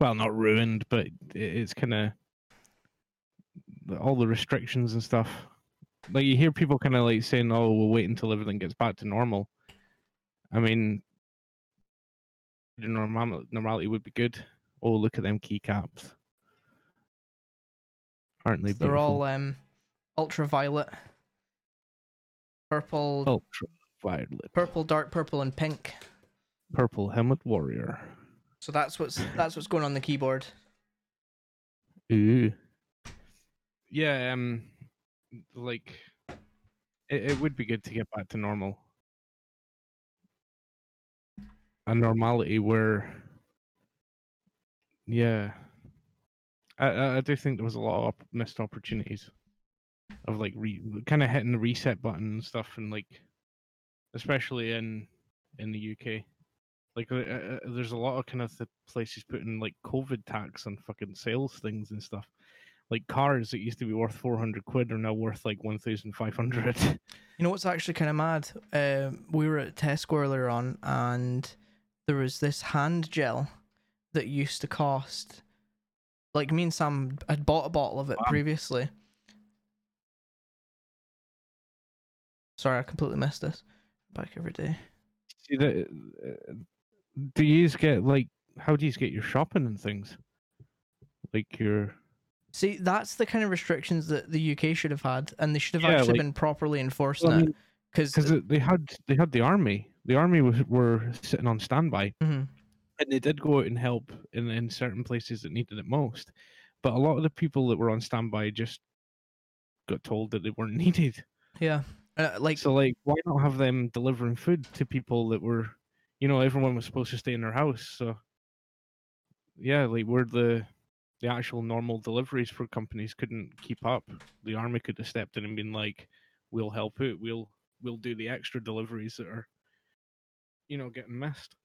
Well, not ruined, but it's kind of all the restrictions and stuff. Like you hear people kind of like saying, "Oh, we'll wait until everything gets back to normal." I mean, normal normality would be good. Oh, look at them keycaps. Aren't they? They're all um ultraviolet, purple, ultraviolet, purple, dark purple, and pink. purple helmet warrior. So that's what's that's what's going on the keyboard. Ooh. Yeah, um, like it, it would be good to get back to normal. A normality where, yeah, I I do think there was a lot of missed opportunities of like re kind of hitting the reset button and stuff, and like especially in in the UK. Like, uh, uh, there's a lot of kind of places putting like COVID tax on fucking sales things and stuff. Like cars that used to be worth 400 quid are now worth like 1,500. You know what's actually kind of mad? Um, we were at Tesco earlier on, and there was this hand gel that used to cost. Like me and Sam had bought a bottle of it Wow. previously. Sorry, I completely missed this. Back every day. See that? uh, Do you get like? How do you get your shopping and things? Like your See, that's the kind of restrictions that the UK should have had, and they should have Yeah, actually like- been properly enforcing Well, I it. mean, Because they had they had the army. The army was were sitting on standby, Mhm. and they did go out and help in in certain places that needed it most. But a lot of the people that were on standby just got told that they weren't needed. yeah, uh, like So like, why not have them delivering food to people that were, you know, everyone was supposed to stay in their house. So yeah, like we're the the actual normal deliveries for companies couldn't keep up, the army could have stepped in and been like, "We'll help out. We'll we'll do the extra deliveries that are, you know, getting missed."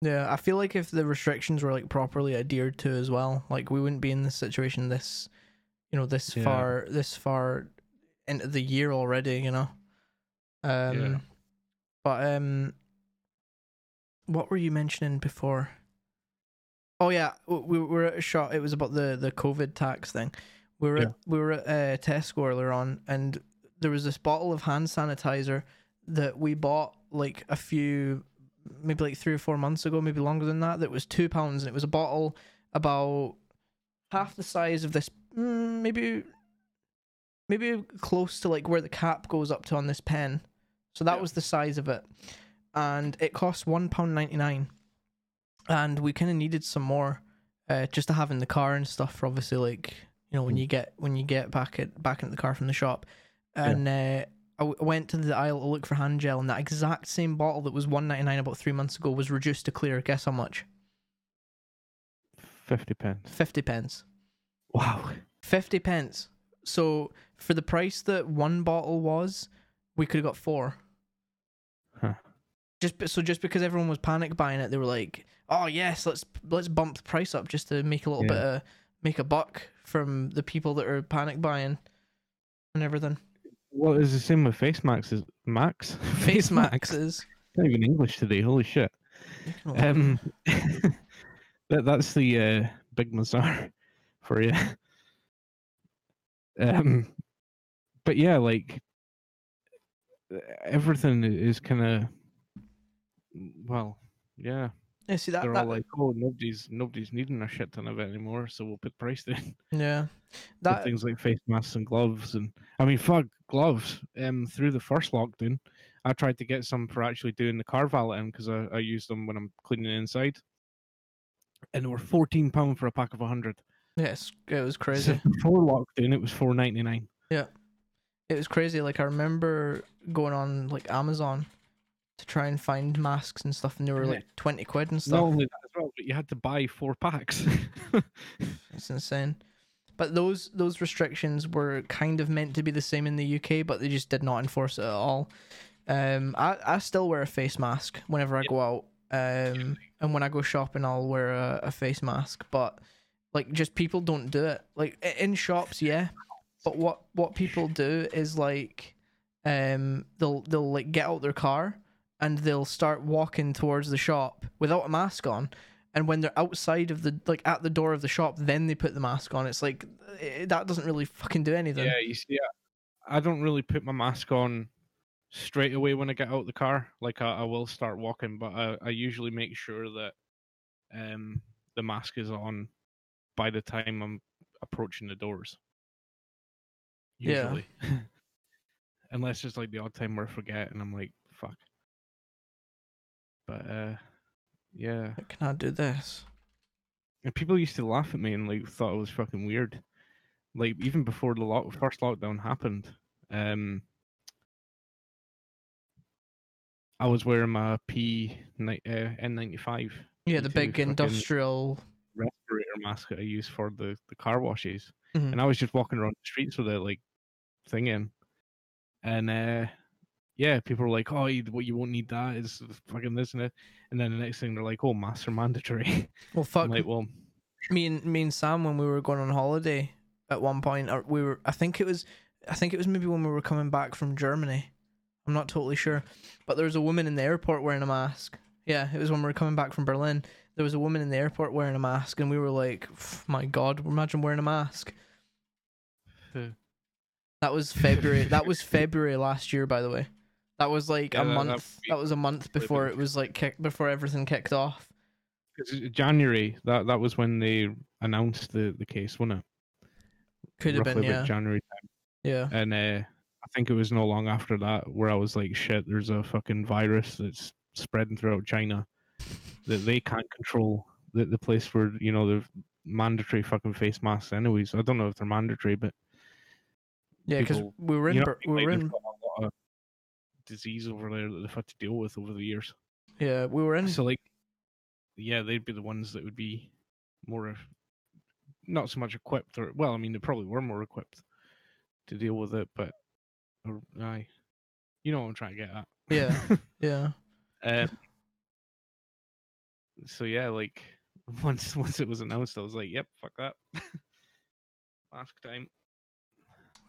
Yeah, I feel like if the restrictions were like properly adhered to as well, like we wouldn't be in this situation this, you know, this Yeah. far this far into the year already, you know. Um Yeah. but um what were you mentioning before? Oh yeah, we were at a shot it was about the the COVID tax thing. We were Yeah. at, we were at uh, Tesco earlier on and there was this bottle of hand sanitizer that we bought like a few maybe like three or four months ago, maybe longer than that. That was two pounds, and it was a bottle about half the size of this, mm, maybe, maybe close to like where the cap goes up to on this pen. So that Yeah. was the size of it, and it cost one pound ninety nine, and we kind of needed some more, uh, just to have in the car and stuff. For obviously, like you know when Mm. you get when you get back at back into the car from the shop, and uh, I w- went to the aisle to look for hand gel, and that exact same bottle that was one ninety nine about three months ago was reduced to clear. Guess how much? Fifty pence. Fifty pence. Wow. Fifty pence. So for the price that one bottle was, we could have got four. Just so just because everyone was panic buying it, they were like, "Oh yes, let's let's bump the price up just to make a little Yeah. bit of make a buck from the people that are panic buying and everything." Well, it's the same with face maxes. Max. Face maxes. Not even English today. Holy shit. Um, that that's the uh, big Mazar for you. Um, but yeah, like everything is kind of well, yeah. yeah, see that, They're that all like, oh, nobody's nobody's needing a shit ton of it anymore, so we'll put the price down. yeah, that things like face masks and gloves, and I mean, fuck gloves. Um, through the first lockdown, I tried to get some for actually doing the car valeting because I, I use them when I'm cleaning inside, and they were fourteen pound for a pack of hundred. yes, it was So crazy. before lockdown, it was four ninety nine. Yeah, it was crazy. Like I remember going on like Amazon to try and find masks and stuff, and they were Yeah. like twenty quid and stuff. Not only that as well, but you had to buy four packs. It's insane. But those those restrictions were kind of meant to be the same in the UK, but they just did not enforce it at all. Um, I I still wear a face mask whenever I go out. Um, and when I go shopping, I'll wear a, a face mask. But like, just people don't do it. Like in shops, yeah. But what what people do is like, um, they'll they'll like get out their car and they'll start walking towards the shop without a mask on. And when they're outside of the like at the door of the shop, then they put the mask on. It's like eh, that doesn't really fucking do anything. yeah, you see, I, I don't really put my mask on straight away when I get out the car. Like I, I will start walking, but I, I usually make sure that um the mask is on by the time I'm approaching the doors. Yeah. Unless it's like the odd time where I forget and I'm like, fuck. But uh yeah. Can I do this? And people used to laugh at me and like thought it was fucking weird. Like even before the lock- first lockdown happened, um, I was wearing my P ni- uh, N95 Yeah, the big industrial. respirator mask that I use for the, the car washes, Mhm. and I was just walking around the streets with it like thing in, and uh, yeah, people were like, "Oh, you, what you won't need that is fucking this and it," and then the next thing they're like, "Oh, masks are mandatory." Well, fuck. I'm like, well, me and me and Sam when we were going on holiday at one point, or we were. I think it was. I think it was maybe when we were coming back from Germany. I'm not totally sure, but there was a woman in the airport wearing a mask. Yeah, it was when we were coming back from Berlin. There was a woman in the airport wearing a mask, and we were like, "My God, imagine wearing a mask." Huh. That was February. that was February last year, by the way. That was like Yeah, a that- that month. would That was a month before it was like kick, before everything kicked off. January that that was when they announced the the case, wasn't it? Could have been, yeah, January time, yeah. and uh, I think it was no long after that where I was like, "Shit, there's a fucking virus that's spreading throughout China that they can't control." The the place where you know the mandatory fucking face masks, anyways. I don't know if they're mandatory, but Yeah, because we were in you know, we were in got a lot of disease over there that they've had to deal with over the years. yeah we were in So like, yeah, they'd be the ones that would be more, not so much equipped, or well, I mean, they probably were more equipped to deal with it, but, or, aye, you know what I'm trying to get at. Yeah. yeah um, so yeah, like once once it was announced, I was like, yep, fuck that. Mask time.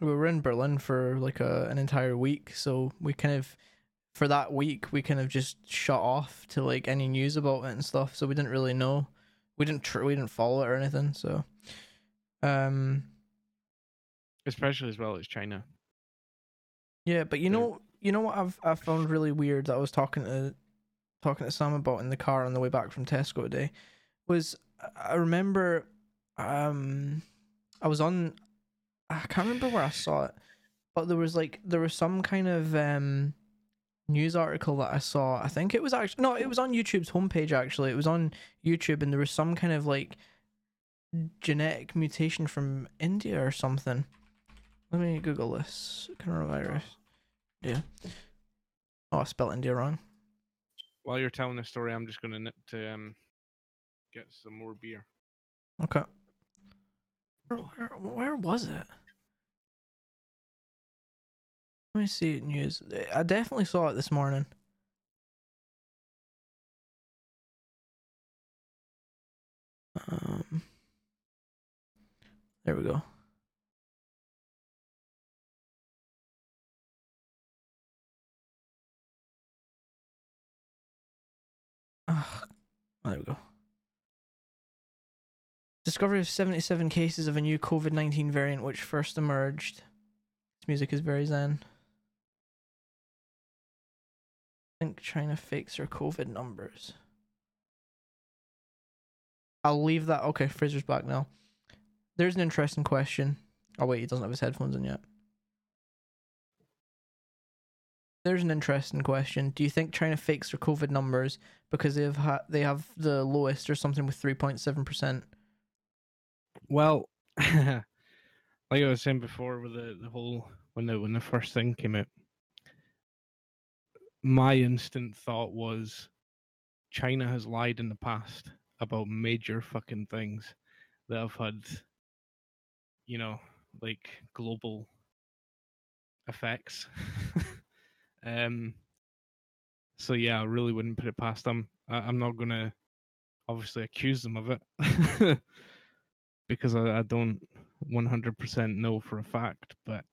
We were in Berlin for like a, an entire week, so we kind of for that week we kind of just shut off to like any news about it and stuff. So we didn't really know, we didn't tr- we didn't follow it or anything. So, um, Especially as well as China. yeah, but you know, you know what I've I found really weird that I was talking to talking to Sam about in the car on the way back from Tesco today was I remember um I was on I can't remember where I saw it, but there was like there was some kind of um news article that I saw. I think it was actually no, it was on YouTube's homepage actually. It was on YouTube and there was some kind of like genetic mutation from India or something. Let me Google this. Coronavirus. Yeah. Oh, I spelled India wrong. While you're telling the story, I'm just gonna nip to um get some more beer. Okay. Where, where, where was it? Let me see news. I definitely saw it this morning. Um, there we go. Ah, there we go. Discovery of 77 cases of a new COVID 19 variant which first emerged. This music is very zen. Think China fakes their COVID numbers. I'll leave that. Okay, Fraser's back now. There's an interesting question. Oh, wait, he doesn't have his headphones in yet. There's an interesting question. Do you think China fakes their COVID numbers because they've ha- they have the lowest or something with 3.7%? Well, like I was saying before, with the, the whole when the when the first thing came out. My instant thought was China has lied in the past about major fucking things that have had you know, like global effects. um so yeah, I really wouldn't put it past them. I, I'm not gonna obviously accuse them of it because I, I don't 100% know for a fact, but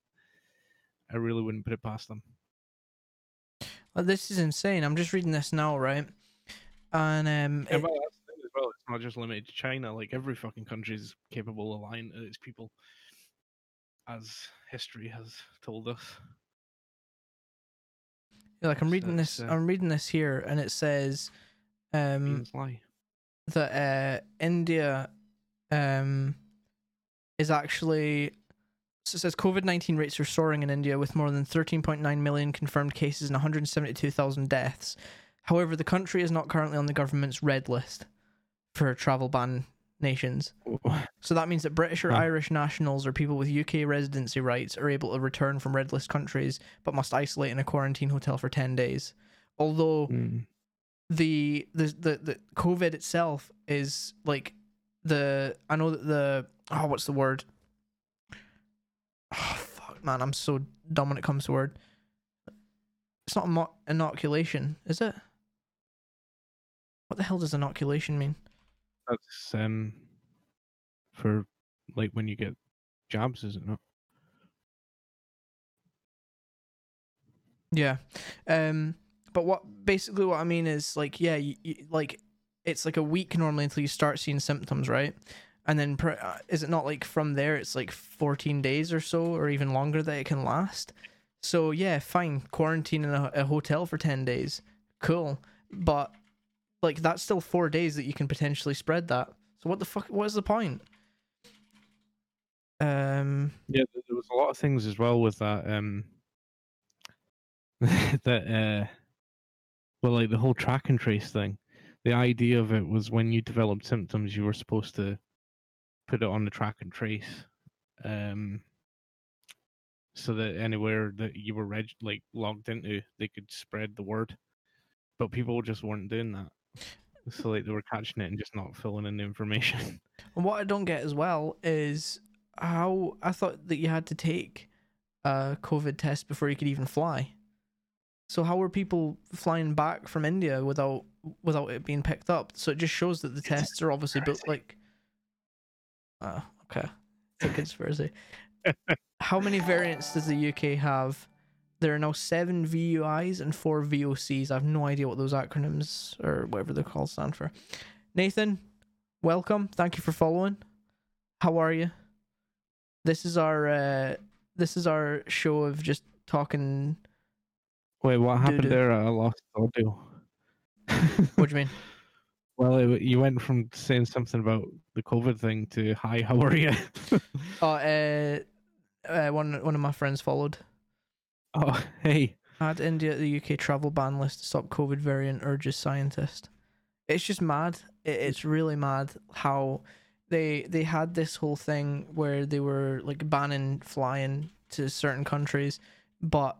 I really wouldn't put it past them. Well, this is insane. I'm just reading this now, right? And um, Yeah, it- well, that's the thing as well. It's not just limited to China. Like every fucking country is capable of lying to its people, as history has told us. Yeah, like I'm reading it's, this, uh, I'm reading this here, and it says um that uh, India um, is actually. So it says COVID 19 rates are soaring in India with more than 13.9 million confirmed cases and 172,000 deaths. However, the country is not currently on the government's red list for travel ban nations. So that means that British or Huh. Irish nationals or people with UK residency rights are able to return from red list countries but must isolate in a quarantine hotel for 10 days. Although Mm. the the the, the COVID itself is like the I know that the oh what's the word? Oh fuck man, I'm so dumb when it comes to word. It's not imo- inoculation, is it? What the hell does inoculation mean? That's um for like when you get jobs, is it not? Yeah. Um but what basically what I mean is like yeah, you, you, like it's like a week normally until you start seeing symptoms, right? And then pr- uh, is it not like from there it's like 14 days or so or even longer that it can last? So yeah, fine, quarantine in a, a hotel for 10 days. Cool. But like that's still 4 days that you can potentially spread that. So what the fuck what is the point? Um Yeah, there there was a lot of things as well with that. Um, that uh, well, like the whole track and trace thing. The idea of it was when you developed symptoms, you were supposed to put it on the track and trace, um, so that anywhere that you were reg- like logged into, they could spread the word. But people just weren't doing that. So like they were catching it and just not filling in the information. And what I don't get as well is how I thought that you had to take a COVID test before you could even fly. So how were people flying back from India without without it being picked up? So it just shows that the tests are obviously built like. Oh, okay. It's a conspiracy. how many variants does the UK have? There are now seven VUIs and four VOCs. I have no idea what those acronyms or whatever they're called stand for. Nathan, welcome. Thank you for following. How are you? This is our uh this is our show of just talking Wait, what happened Doo-doo. there? I lost audio. what do you mean? Well, it, you went from saying something about the COVID thing to "Hi, how are you?" Oh uh, uh one one of my friends followed. oh, hey. Add India to the UK travel ban list to stop COVID variant urges scientist. It's just mad. It, it's really mad how they they had this whole thing where they were like banning flying to certain countries, but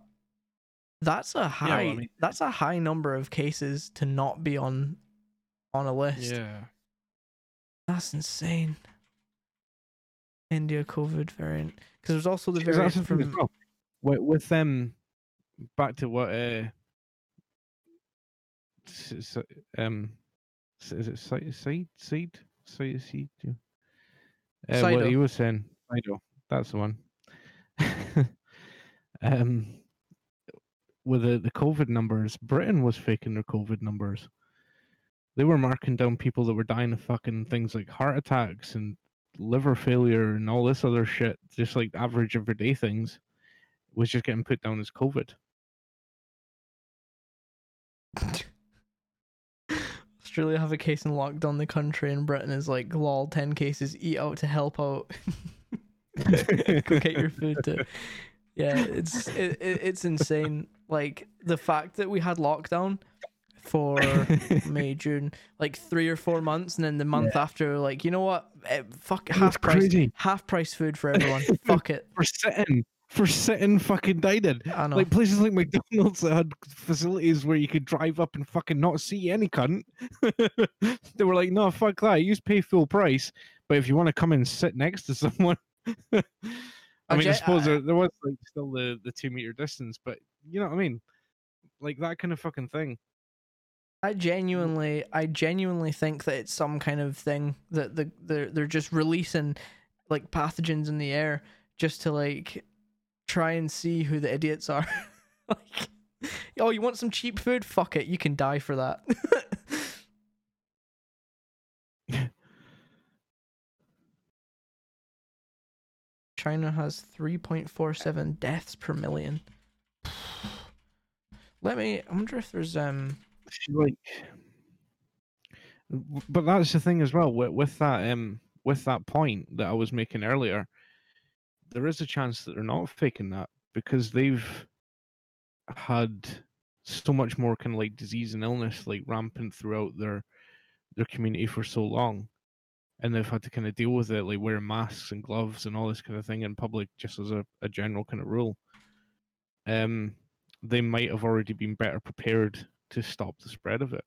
that's a high well, I mean- that's a high number of cases to not be on on a list. Yeah. That's insane. India COVID variant because there's also the variant the from well. With, with them, back to what uh, s- s- um, is it side side side side seed? Uh, what he was saying, Sido, that's the one. um, with the the COVID numbers, Britain was faking their COVID numbers. They were marking down people that were dying of fucking things like heart attacks and liver failure and all this other shit, just like average everyday things, was just getting put down as COVID. Australia have a case and locked down the country, and Britain is like, lol, 10 cases, eat out to help out. Go get your food to. Yeah, it's it, it, it's insane. Like the fact that we had lockdown for May, June, like three or four months, and then the month after, like you know what, eh, fuck It was half price, crazy. half price food for everyone. fuck it. We're sitting for sitting fucking dining. I know. Like places like McDonald's that had facilities where you could drive up and fucking not see any cunt. they were like, no, fuck that. You just pay full price. But if you want to come and sit next to someone, I mean, I suppose there, there was like still the, the two meter distance, but you know what I mean? Like that kind of fucking thing. I genuinely, I genuinely think that it's some kind of thing that the they're they're just releasing like pathogens in the air just to like try and see who the idiots are. like, oh, you want some cheap food? Fuck it, you can die for that. China has 3.47 deaths per million. Let me. I wonder if there's um. Like but that's the thing as well with, with that um with that point that i was making earlier there is a chance that they're not faking that because they've had so much more kind of like disease and illness like rampant throughout their their community for so long and they've had to kind of deal with it like wearing masks and gloves and all this kind of thing in public just as a, a general kind of rule. Um they might have already been better prepared to stop the spread of it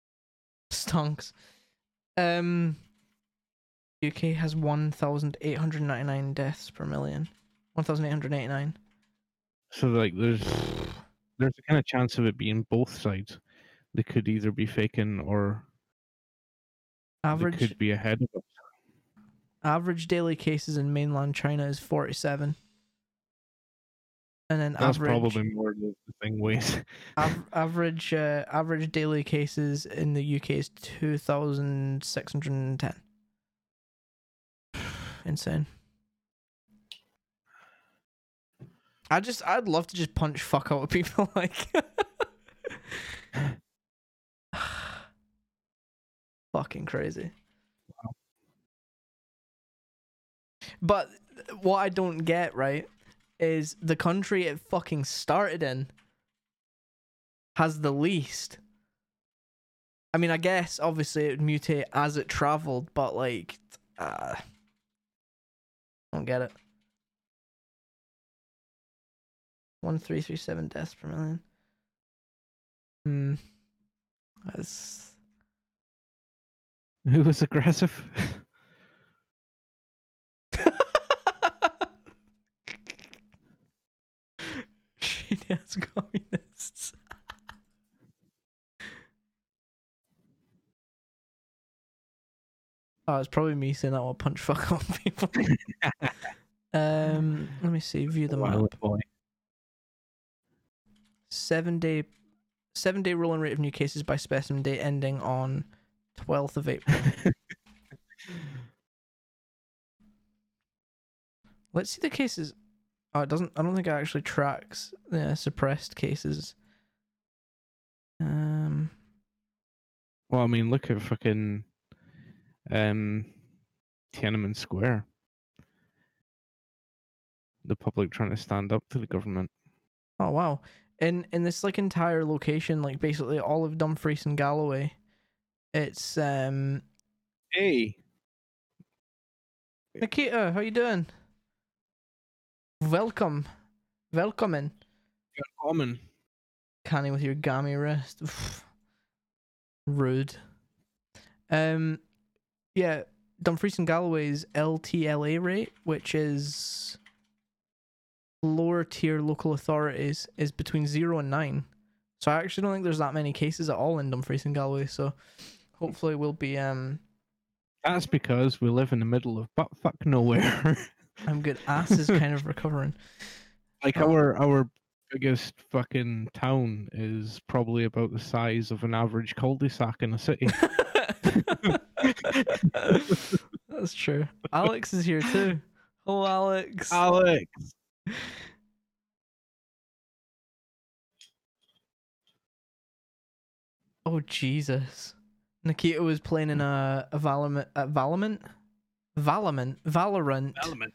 stonks. Um, UK has one thousand eight hundred ninety nine deaths per million. One thousand eight hundred eighty nine. So like there's there's a kind of chance of it being both sides. They could either be faking or they Average could be ahead of us. average daily cases in mainland China is forty seven. And then That's average probably more the, the thing ways. av- average uh, average daily cases in the UK is two thousand six hundred and ten. Insane. I just I'd love to just punch fuck out of people like fucking crazy. But what I don't get, right, is the country it fucking started in has the least. I mean, I guess obviously it would mutate as it traveled, but like, uh, I don't get it. One three three seven deaths per million. Hmm. That's Who was aggressive? shitty ass communists. Oh, it's probably me saying that will punch fuck on people. um, let me see. View the map. Seven day, seven day rolling rate of new cases by specimen date ending on twelfth of April. Let's see the cases. Oh, it doesn't. I don't think it actually tracks the suppressed cases. Um, Well, I mean, look at fucking um, Tiananmen Square. The public trying to stand up to the government. oh wow. In in this like entire location, like basically all of Dumfries and Galloway, it's um Hey, Nikita, how you doing? Welcome, welcome in. common. Canny with your gammy wrist. Oof. Rude. Um, yeah, Dumfries and Galloway's LTLA rate, which is lower tier local authorities, is between zero and nine. So I actually don't think there's that many cases at all in Dumfries and Galloway. So hopefully we'll be um. That's because we live in the middle of butt fuck nowhere. I'm good. Ass is kind of recovering. like Oh. our our biggest fucking town is probably about the size of an average cul-de-sac in a city. That's true. Alex is here too. Hello, Alex. Alex. Oh Jesus! Nikita was playing in a a Valorant, a Valorant, Valorant, Valorant. Element.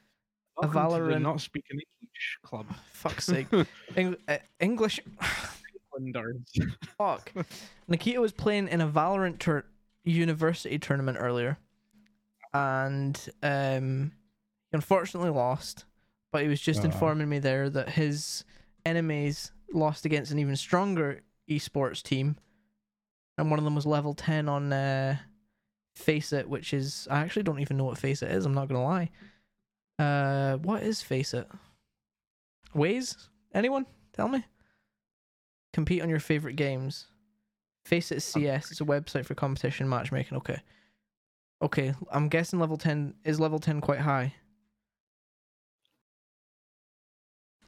A Welcome to the Valorant- not speaking English club. Fuck's sake! Eng- uh, English. Fuck. Nikita was playing in a Valorant tur- university tournament earlier, and um, he unfortunately lost but he was just Ah. informing me there that his enemies lost against an even stronger esports team, and one of them was level ten on uh, FACEIT, which is I actually don't even know what FACEIT is. I'm not gonna lie. Uh, what is FACEIT? Ways? Anyone? Tell me. Compete on your favorite games. FACEIT CS is a website for competition matchmaking. Okay. Okay, I'm guessing level 10 is level 10 quite high.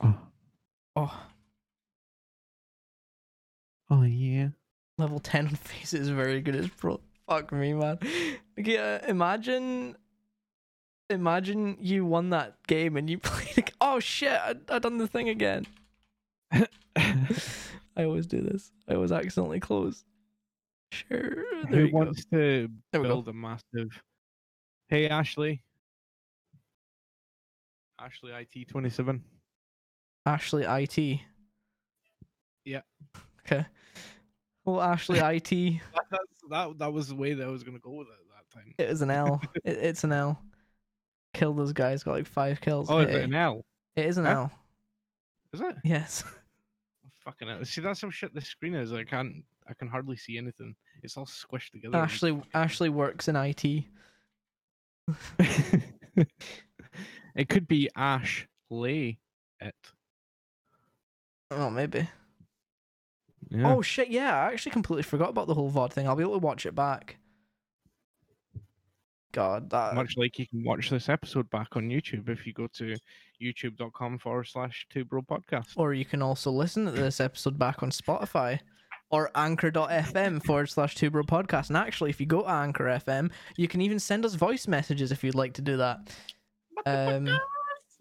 Oh, Oh, oh yeah. level 10 on FACEIT is very good as pro. Fuck me, man. Yeah, imagine imagine you won that game and you played like, oh shit, I, I done the thing again. I always do this. I always accidentally close. Sure. There Who you go. wants to There build a massive? Hey Ashley. Ashley IT twenty seven. Ashley IT. Yeah. Okay. Well, Ashley IT. That's that. That was the way that I was gonna go with it that time. It was an L. It, it's an L. Killed those guys. Got like five kills. Oh, is it an L? it is an Huh? L. Is it? Yes. Fucking hell. See, that's how shit this screen is. I can't. I can hardly see anything. It's all squished together. Ashley Ashley works in IT. it could be Ash Lay it. Oh, maybe. Yeah. Oh shit! Yeah, I actually completely forgot about the whole VOD thing. I'll be able to watch it back. God, that Much like you can watch this episode back on YouTube if you go to youtube.com forward slash two bro podcast. Or you can also listen to this episode back on Spotify or anchor.fm forward slash two bro podcast. And actually, if you go to Anchor FM, you can even send us voice messages if you'd like to do that. Um,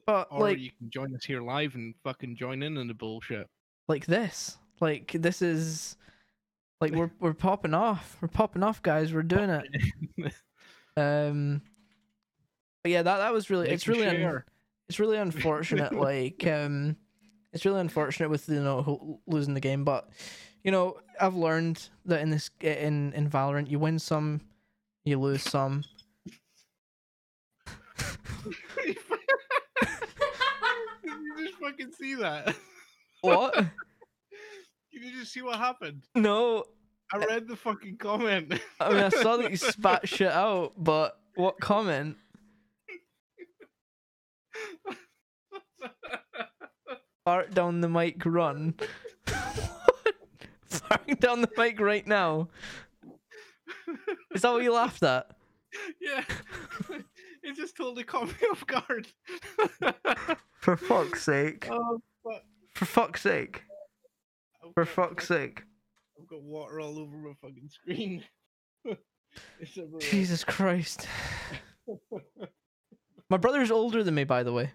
but Or like you can join us here live and fucking join in on the bullshit. like this, like this is like we're we're popping off. We're popping off, guys. We're doing it. Um, but yeah, that that was really. Like it's and really. un- it's really unfortunate like um it's really unfortunate with you know losing the game but you know i've learned that in this in in valorant you win some you lose some Did you just fucking see that? what Can you just see what happened? no I read the fucking comment. i mean i saw that you spat shit out but what comment fart down the mic run farting down the mic right now is that what you laughed at yeah. It just totally caught me off guard. for fuck's sake oh, fuck. for fuck's sake I've For fuck's sake. I've got water all over my fucking screen. it's. Jesus Christ. My brother's older than me, by the way.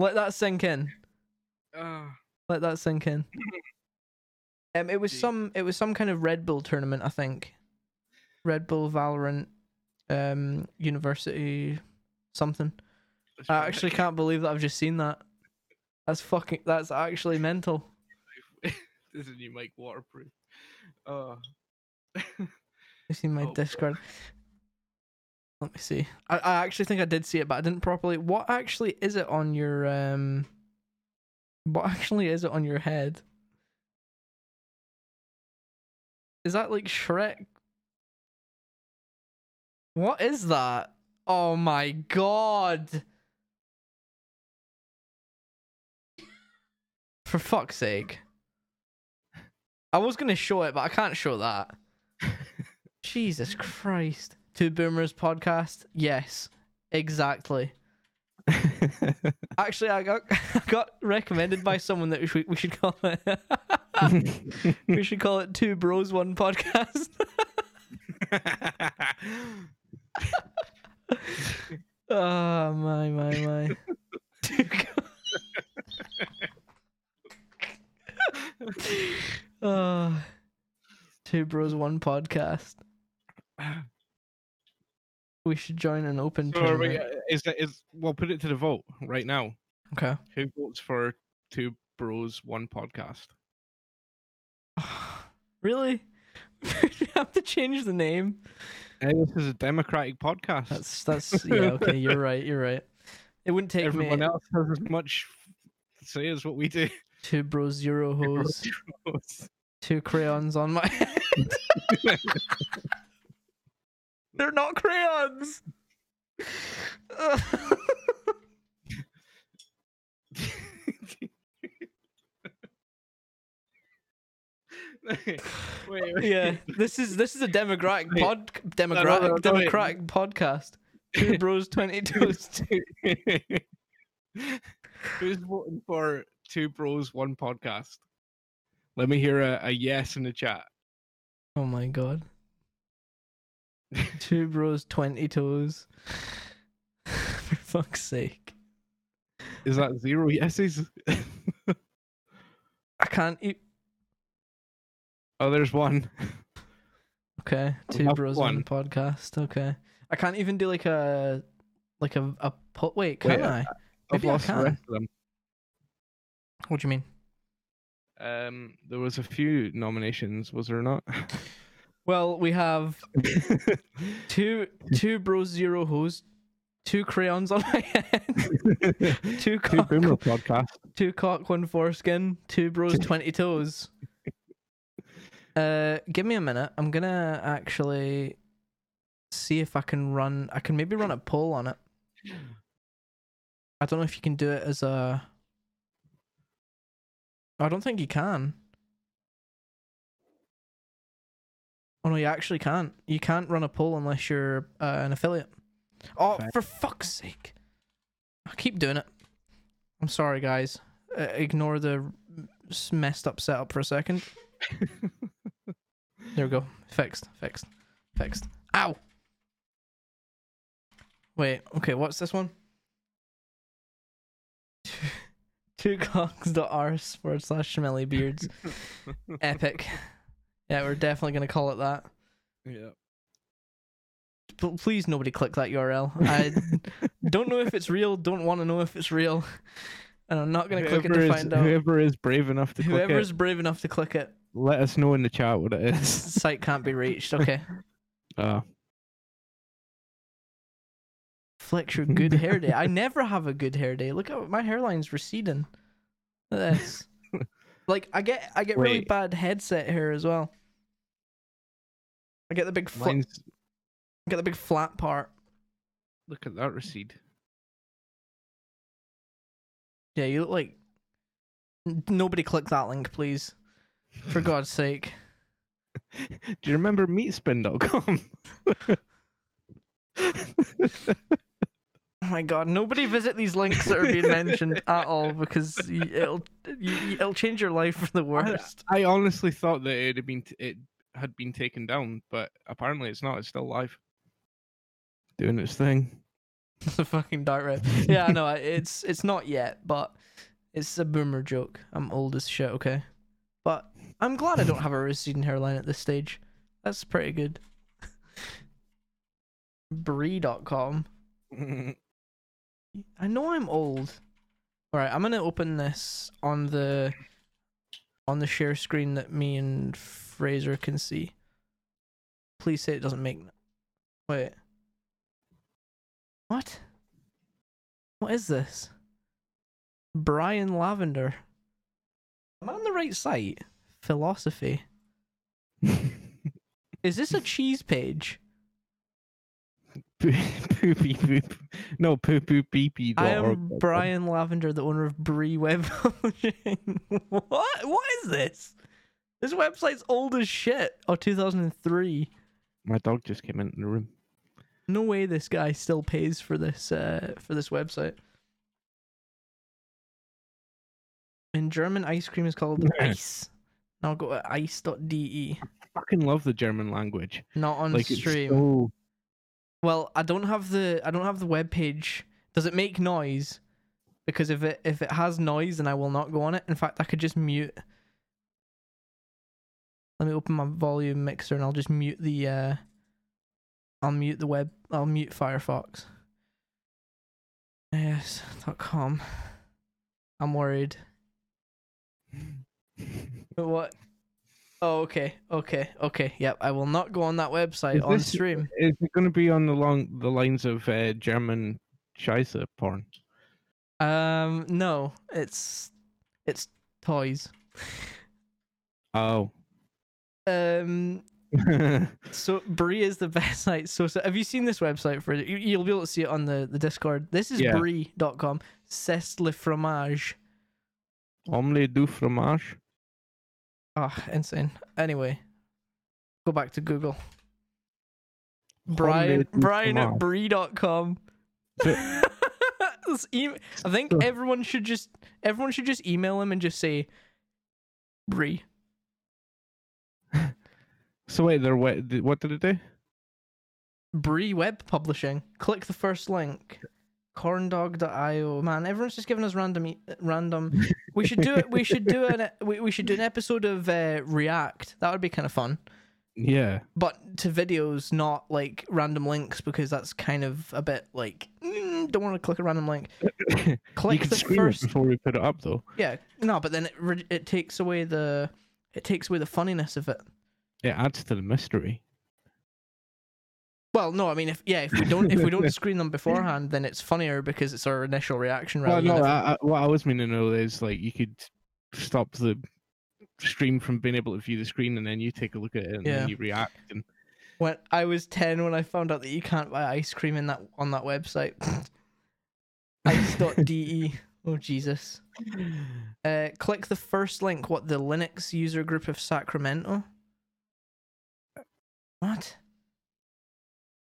Let that sink in. Ah, Let that sink in. Um, it was Gee. some it was some kind of Red Bull tournament, I think. Red Bull Valorant um University something. that's I right. actually can't believe that I've just seen that. That's fucking that's actually mental. this is new mic waterproof. Oh. I see my Oh, Discord. Let me see. I, I actually think I did see it, but I didn't properly. What actually is it on your um? What actually is it on your head? Is that like Shrek? What is that? Oh my god! For fuck's sake. I was gonna show it, but I can't show that. Jesus Christ. Two Boomers podcast? Yes, exactly. Actually, I got I got recommended by someone that we should, we should call it. we should call it Two Bros One Podcast. oh my my my. Two oh, Two Bros One Podcast. We should join an open so we, uh, is that is we'll put it to the vote right now. Okay. Who votes for two bros one podcast? really? we have to change the name. Hey, this is a democratic podcast. That's that's yeah, okay, you're right, you're right. It wouldn't take Everyone me else has as much say as what we do. two bros zero hose, two crayons on my head. They're not crayons. wait, wait, yeah, this is this is a democratic Wait. pod no, no, democratic no, wait. democratic podcast. Two bros twenty toast. Who's voting for two bros, one podcast? Let me hear a, a yes in the chat. Oh my god. Two bros twenty toes. For fuck's sake. Is that zero yeses? I can't eat oh, there's one. Okay. Two bros one. podcast. Okay. I can't even do like a like a a put wait, can Wait, I? I've Maybe I lost the can. rest of them. What do you mean? Um, there was a few nominations, was there not? Well, we have two two bros zero hose, two crayons on my head, two Two boomer podcast. two cock, one foreskin, two bros twenty toes. Uh, give me a minute. I'm gonna actually see if I can run. I can maybe run a poll on it. I don't know if you can do it as a. I don't think you can. Oh no, you actually can't. You can't run a poll unless you're uh, an affiliate. Oh, Fair. for fuck's sake! I keep doing it. I'm sorry, guys. Uh, ignore the messed up setup for a second. There we go. Fixed. Fixed. Fixed. Ow. Wait. Okay. What's this one? Two cocks.rs forward slash schmelly beards. Epic. Yeah, we're definitely gonna call it that. yeah. P- please, nobody click that URL. I don't know if it's real. Don't want to know if it's real, and I'm not gonna click it to is- find out. Whoever is brave enough to click Whoever's it, brave enough to click it, let us know in the chat what it is. site can't be reached. Okay. Uh, Your good hair day. I never have a good hair day. Look at my hairline's receding. Look at this. like I get I get really bad headset hair as well. I get the big fl- I get the big flat part. look at that recede. Yeah, you look like nobody click that link, please. For God's sake. Do you remember meatspin.com? Oh my god, nobody visit these links that are being mentioned at all because it'll it'll change your life for the worst. I honestly thought that it had been t- it had been taken down, but apparently it's not. It's still live, doing its thing. the fucking dark red. Yeah, no, It's it's not yet, but it's a boomer joke. I'm old as shit, okay? But I'm glad I don't have a receding hairline at this stage. That's pretty good. Brie.com. I know I'm old. Alright, I'm gonna open this on the on the share screen that me and Fraser can see. Please say it doesn't make wait. What? What is this? Brian Lavender. Am I on the right site? Philosophy. Is this a cheese page? poopy poop. No, poo poo beepy. I am Brian Lavender, the owner of Brie Web Publishing. what? What is this? This website's old as shit. Oh, 2003. My dog just came into the room. No way this guy still pays for this uh for this website. In German, ice cream is called ice. Now go to ice.de. Fucking love the German language. Not on like stream. Well, I don't have the I don't have the web page. Does it make noise? Because if it if it has noise, then I will not go on it. In fact, I could just mute. Let me open my volume mixer and I'll just mute the. uh I'll mute the web. I'll mute Firefox. Yes.com. I'm worried. But what? Oh, okay, okay, okay. Yep, I will not go on that website Is on this- stream. Is it going to be on the long the lines of uh, German Scheiße porn? Um, no, it's it's toys. Oh. Um, so Brie is the best site. So, so have you seen this website for it? You, you'll be able to see it on the, the Discord. This is Yeah. Brie.com. C'est le fromage. Omelette du fromage. Ah, insane. Anyway, go back to Google. Brian Brian at. Brie.com. I think everyone should just everyone should just email him and just say Brie. So wait, they're what? What did it do? Brie Web Publishing. Click the first link. Corndog.io. Man, everyone's just giving us random random. We should do it. We should do an we, we should do an episode of uh, React. That would be kind of fun. Yeah. But to videos, not like random links, because that's kind of a bit like mm, don't want to click a random link. you Click can the screen first. before we put it up, though. Yeah, no, but then it re- it takes away the it takes away the funniness of it. It adds to the mystery. Well, no, I mean, if yeah, if we don't if we don't screen them beforehand, then it's funnier because it's our initial reaction rather Well, no, than I, I, what I was meaning to know is like you could stop the stream from being able to view the screen, and then you take a look at it and Yeah. then you react. And when I was ten when I found out that you can't buy ice cream in that on that website. Ice.de. Oh Jesus. Uh, click the first link. What the Linux user group of Sacramento? What?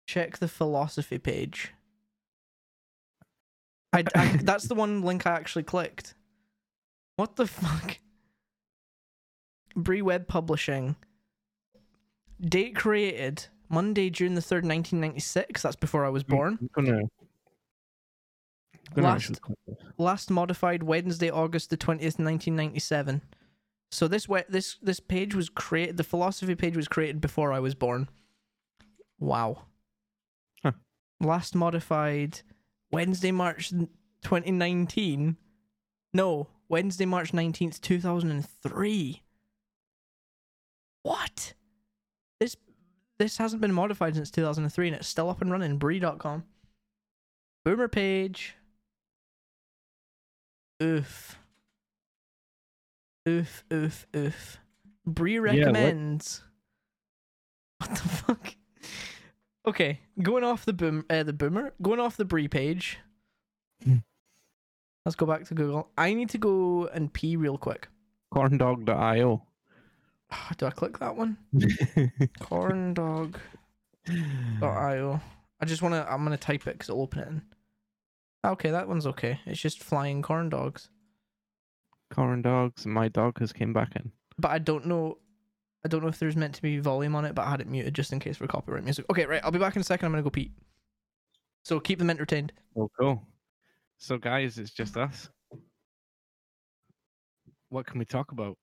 Check the philosophy page. I, I that's the one link I actually clicked. What the fuck? Brie Web Publishing. Date created Monday, June the third, nineteen ninety six. That's before I was mm, born. I'm gonna. I'm gonna Last- actually click this. last modified Wednesday, August the twentieth, nineteen ninety seven. So this we- this this page was created. The philosophy page was created before I was born. Wow. Last modified Wednesday, March twenty nineteen. No, Wednesday, March nineteenth, two thousand and three. What? This this hasn't been modified since two thousand and three, and it's still up and running. Brie.com. Boomer page. Oof. Oof, oof, oof. Brie what- recommends. what? the fuck? Okay, going off the boom, uh, the boomer, going off the Brie page. Hmm. Let's go back to Google. I need to go and pee real quick. Corndog.io. Do I click that one? Corndog.io. I just want to. I'm gonna type it because it'll open it. In. Okay, that one's okay. It's just flying corn dogs. Corn dogs. My dog has came back in. but I don't know. I don't know if there's meant to be volume on it, but I had it muted just in case for copyright music. Okay, right. I'll be back in a second. I'm gonna go pee. So keep them entertained. Oh, cool. So, guys, it's just us. What can we talk about?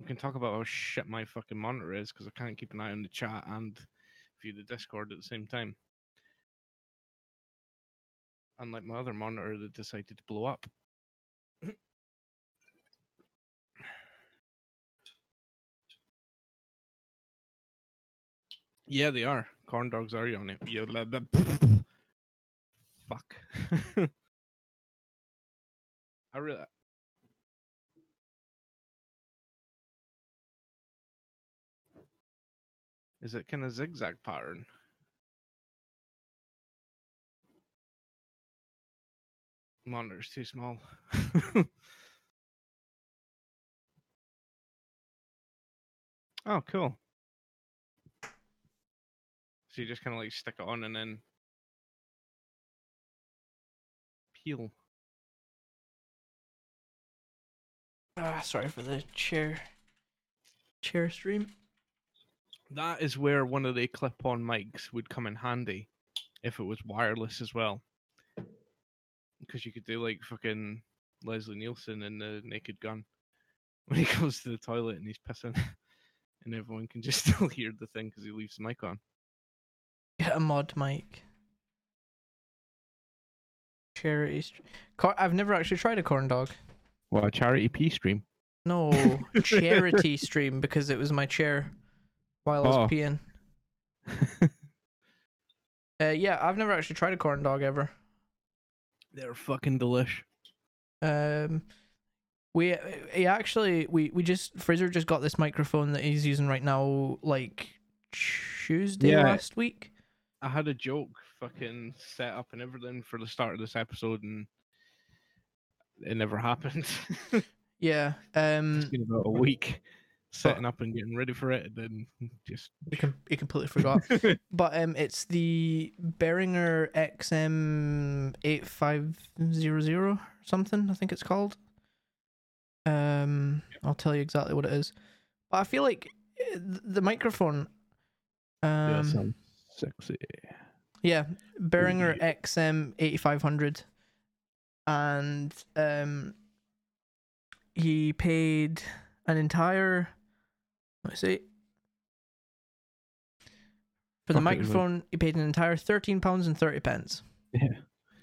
We can talk about how shit my fucking monitor is because I can't keep an eye on the chat and view the Discord at the same time. Unlike my other monitor that decided to blow up. Yeah, they are. Corn dogs are you on it. Yeah, blah, blah, Fuck. I really. Is it kind of zigzag pattern? Monitor's too small. oh, cool. So you just kind of like stick it on and then peel. Ah, sorry for the chair. Chair stream. That is where one of the clip-on mics would come in handy if it was wireless as well. Because you could do like fucking Leslie Nielsen in the Naked Gun when he goes to the toilet and he's pissing, and everyone can just still hear the thing because he leaves the mic on. Get a mod mic. Charity. Cor- I've never actually tried a corn dog. Well, a charity pee stream. No, charity stream because it was my chair while I was Oh. peeing. Uh, yeah, I've never actually tried a corn dog ever. They're fucking delish. Um, we he actually we we just Fraser just got this microphone that he's using right now, like Tuesday Yeah. last week. I had a joke fucking set up and everything for the start of this episode, and it never happened. Yeah. Um, it's been about a week setting up and getting ready for it, and then just. he, com- he completely forgot. but um, it's the Behringer XM eight five zero zero something. I think it's called. Um, I'll tell you exactly what it is. But I feel like uh, the microphone. Um, sounds sexy. Yeah, Behringer XM eighty five hundred, and um, he paid an entire. Let's see. For the Fuck it, it microphone, he paid an entire thirteen pounds and thirty pence. Yeah.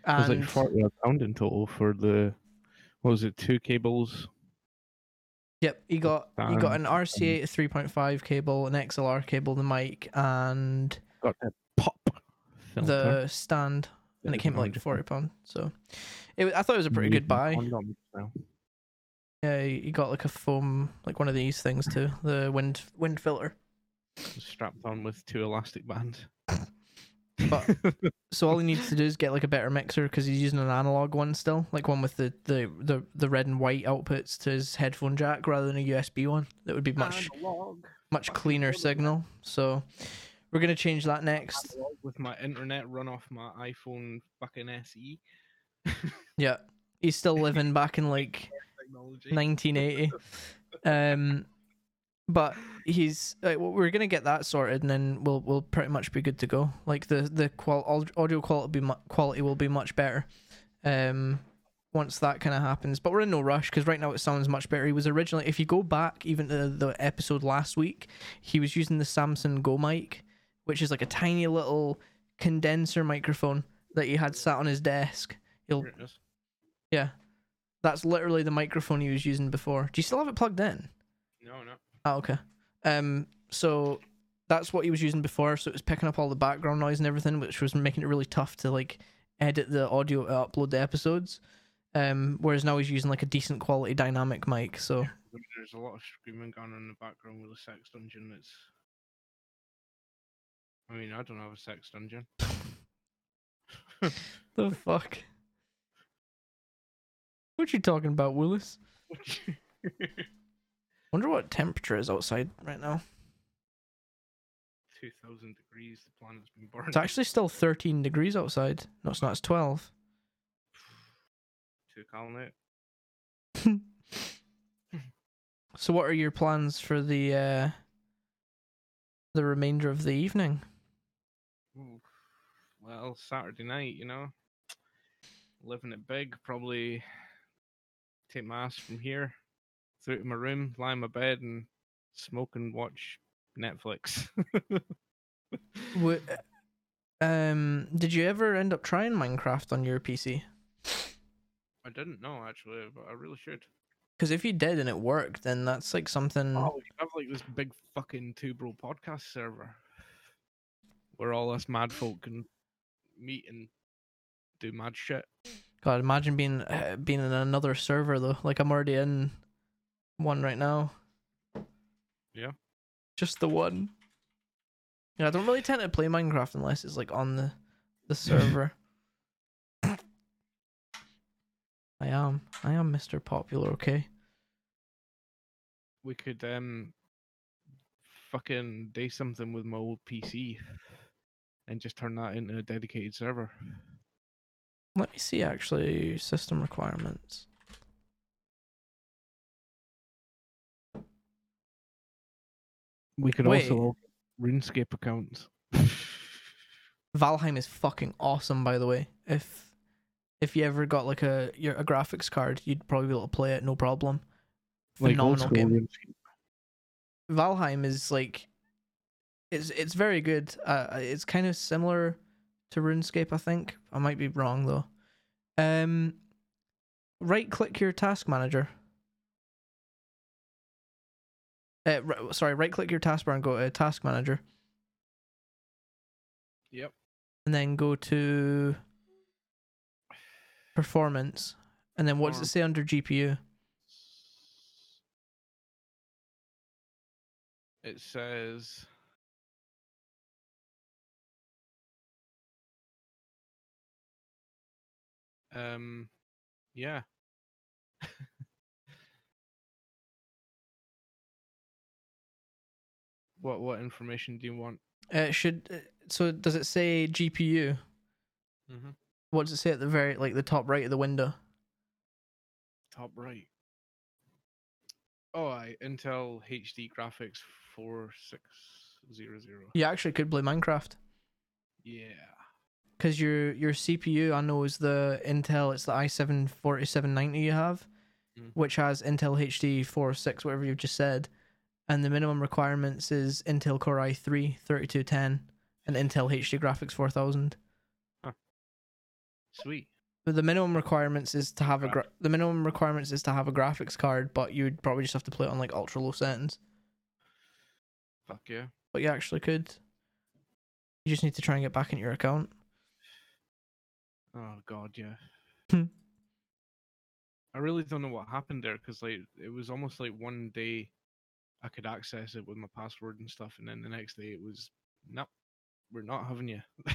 It was like forty pound in total for the. What was it? Two cables. yep, he got he got an RCA three point five cable, an XLR cable, the mic, and Got that pop. Filter. the stand, and it came at like forty pound. So, it, I thought it was a pretty good buy. Yeah, he he got like a foam, like one of these things too, the wind wind filter. strapped on with two elastic bands. But- So all he needs to do is get like a better mixer because he's using an analog one still, like one with the, the, the, the red and white outputs to his headphone jack rather than a USB one. That would be much much cleaner signal. So we're gonna change that next. with my internet run off my iPhone fucking. SE Yeah, he's still living back in like technology. 1980. Um, but he's like, well, we're gonna get that sorted, and then we'll we'll pretty much be good to go. Like the the qual audio quality be mu- quality will be much better. Um, once that kind of happens, but we're in no rush because right now it sounds much better. He was originally, if you go back even to the episode last week, he was using the Samsung Go mic, which is like a tiny little condenser microphone that he had sat on his desk. You'll Here it is. yeah, that's literally the microphone he was using before. Do you still have it plugged in? No, no. Oh, okay. Um, so that's what he was using before. So it was picking up all the background noise and everything, which was making it really tough to like edit the audio, uh, upload the episodes. Um, whereas now he's using like a decent quality dynamic mic. So There's a lot of screaming going on in the background with a sex dungeon. It's. I mean, I don't have a sex dungeon. the fuck. What you talking about, Willis? Wonder what temperature is outside right now. Two thousand degrees. The planet's been burned. It's actually still 13 degrees outside. No, it's not. It's 12. Too calm out. So, what are your plans for the uh, the remainder of the evening? Well, Saturday night, you know, living it big. Probably take my ass from here through to my room, lie in my bed, and smoke and watch Netflix. Wha- um, did you ever end up trying Minecraft on your PC? I didn't know actually, but I really should. Because if you did and it worked, then that's like something. Oh, have like this big fucking two bro podcast server where all us mad folk can meet and do mad shit. God, imagine being uh, being in another server though. Like I'm already in one right now. Yeah. Just the one. Yeah, I don't really tend to play Minecraft unless it's like on the the server. I am. I am Mr. Popular, okay? We could um fucking do something with my old PC and just turn that into a dedicated server. Let me see actually system requirements. We could Wait. also RuneScape accounts. Valheim is fucking awesome by the way. If if you ever got like a your a graphics card, you'd probably be able to play it no problem. Phenomenal school game. RuneScape. Valheim is like it's it's very good. Uh, it's kind of similar to RuneScape, I think. I might be wrong though. Um, right click your task manager. Uh, ri- sorry, right click your taskbar and go to task manager. Yep. and then go to performance, and then what does it say under GPU? It says um yeah. what what information do you want? Uh, It should. uh, So does it say GPU? Mm-hmm. What does it say at the very like the top right of the window? Top right. Oh, I Intel HD graphics four six zero zero. You actually could play Minecraft Yeah. Because your your CPU I know is the Intel. It's the i7 4790 you have, Mm. which has Intel HD 46 whatever you've just said, and the minimum requirements is Intel Core i3 3210 and Intel HD graphics 4000. Sweet. But the minimum requirements is to have a gra- the minimum requirements is to have a graphics card, but you'd probably just have to play it on like ultra low settings. Fuck yeah. But you actually could. You just need to try and get back into your account. Oh god, yeah. Hmm. I really don't know what happened there because like it was almost like one day I could access it with my password and stuff, and then the next day it was nope, we're not having you.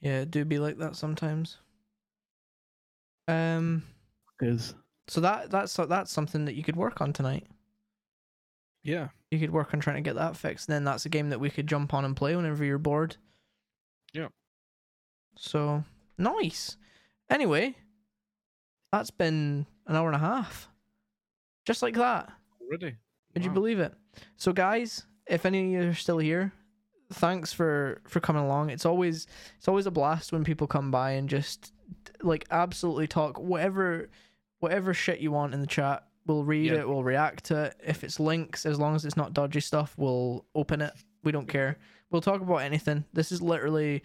Yeah, it do be like that sometimes. Um, Is so that that's that's something that you could work on tonight. yeah, You could work on trying to get that fixed. And then that's a game that we could jump on and play whenever you're bored. Yeah. So nice. Anyway, that's been an hour and a half. Just like that. already. Could you believe it? So guys, if any of you are still here, thanks for for coming along. It's always it's always a blast when people come by and just like absolutely talk whatever whatever shit you want in the chat. We'll read Yeah. it, we'll react to it. If it's links, as long as it's not dodgy stuff, we'll open it. We don't care. We'll talk about anything. This is literally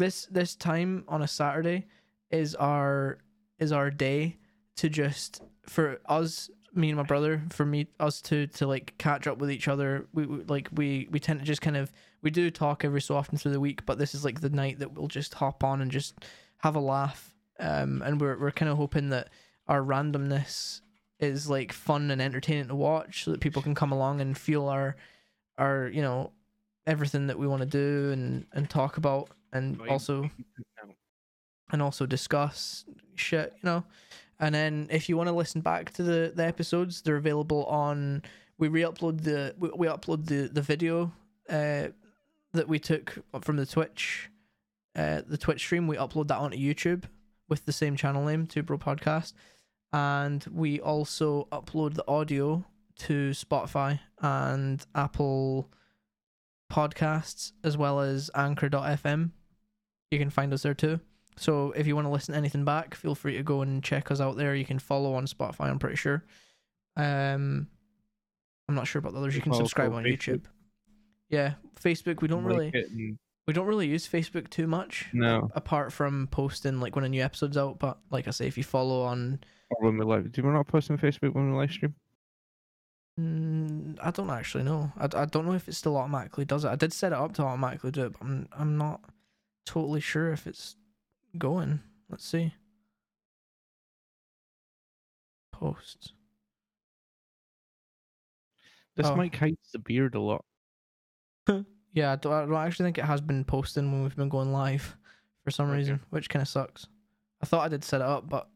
this this time on a Saturday is our is our day to just for us me and my brother for me us to to like catch up with each other. We, we like we we tend to just kind of we do talk every so often through the week but this is like the night that we'll just hop on and just have a laugh. Um and we're we're kind of hoping that our randomness is like fun and entertaining to watch so that people can come along and feel our our you know everything that we want to do and and talk about and also and also discuss shit, you know. And then if you want to listen back to the, the episodes, they're available on. We re-upload the we, we upload the the video uh, that we took from the Twitch, uh, the Twitch stream. We upload that onto YouTube with the same channel name, Two Bro Podcast, and we also upload the audio to Spotify and Apple Podcasts as well as Anchor.fm. You can find us there too. So if you want to listen to anything back, feel free to go and check us out there. You can follow on Spotify, I'm pretty sure. Um I'm not sure about the others. You can subscribe on. YouTube. Yeah, Facebook we don't really we don't really use Facebook too much no. apart from posting like when a new episode's out, but like I say if you follow on Or when we live, do we not post on Facebook when we live stream? Mm, I don't actually know. I, I don't know if it still automatically does it. I did set it up to automatically do it, but I'm I'm not totally sure if it's going. Let's see. Posts. This Oh. mic hides the beard a lot. Yeah, I don't, I don't actually think it has been posting when we've been going live for some Okay. reason, which kind of sucks. I thought I did set it up, but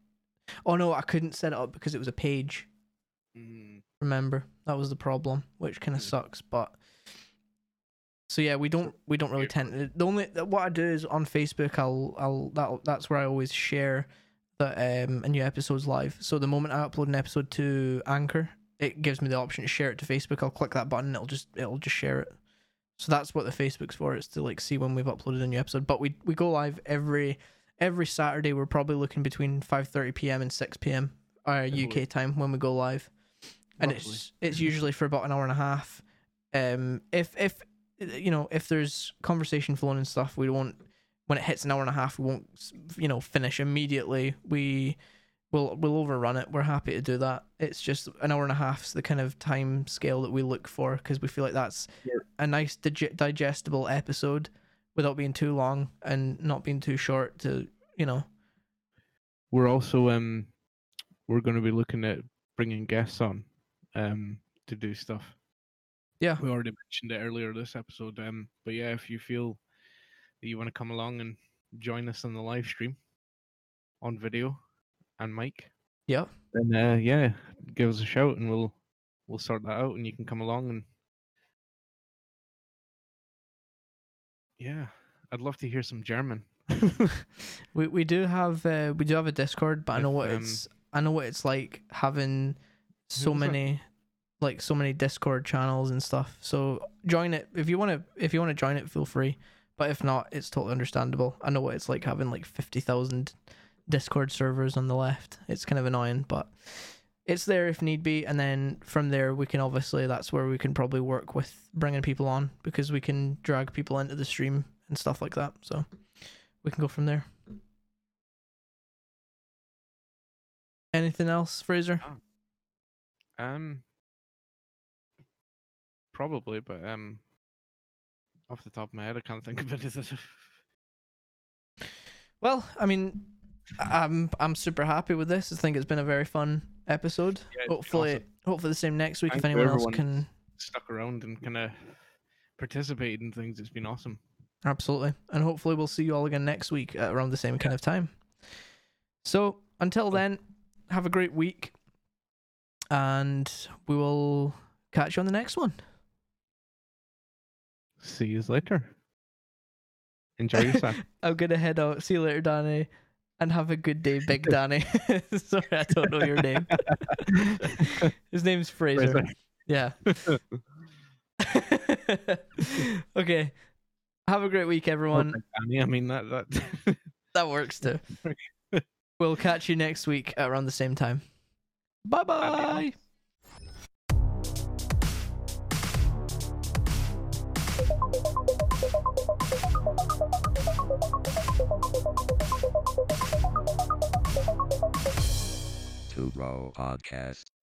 oh no, I couldn't set it up because it was a page. Mm. remember that was the problem which kind of Mm. sucks but so yeah we don't we don't really tend to, the only what i do is on facebook i'll i'll that, that's where i always share the um a new episodes live so the moment i upload an episode to anchor it gives me the option to share it to facebook i'll click that button it'll just it'll just share it so that's what the facebook's for it's to like see when we've uploaded a new episode but we we go live every every saturday we're probably looking between 5:30 p.m. and 6 p.m. uh, uk time when we go live and Lovely. it's it's usually for about an hour and a half. Um, if if you know if there's conversation flowing and stuff, we won't. When it hits an hour and a half, we won't you know finish immediately. We will we'll overrun it. We're happy to do that. It's just an hour and a half is the kind of time scale that we look for because we feel like that's Yeah. a nice dig- digestible episode without being too long and not being too short to you know We're also um we're going to be looking at bringing guests on um to do stuff. Yeah. We already mentioned it earlier this episode um but yeah, if you feel that you want to come along and join us on the live stream on video and mic, yeah then uh yeah, give us a shout and we'll we'll sort that out and you can come along and Yeah, I'd love to hear some German. we we do have uh, we do have a discord but i know what um, it's i know what it's like having so many. it? Like so many discord channels and stuff. So join it. If you want to if you want to join it feel free. But if not it's totally understandable. I know what it's like having like 50,000 discord servers on the left. It's kind of annoying but it's there if need be. And then from there we can obviously that's where we can probably work with bringing people on because we can drag people into the stream and stuff like that. So we can go from there. Anything else fraser? Um, probably, but um, off the top of my head, I can't think of anything. well i mean i'm i'm super happy with this i think it's been a very fun episode Yeah, hopefully awesome. hopefully the same next week if anyone else can Stuck around and kind of participated in things. It's been awesome. Absolutely. And hopefully we'll see you all again next week at around the same kind of time. So until then, have a great week. And we will catch you on the next one. See you later. Enjoy yourself. I'm gonna head out. See you later, Danny. And have a good day, Big Danny. Sorry, I don't know your name. His name's Fraser. Fraser. Yeah. okay. Have a great week, everyone. Danny, I mean that that. That works too. we'll catch you next week around the same time. Bye bye. Two Bro Podcast.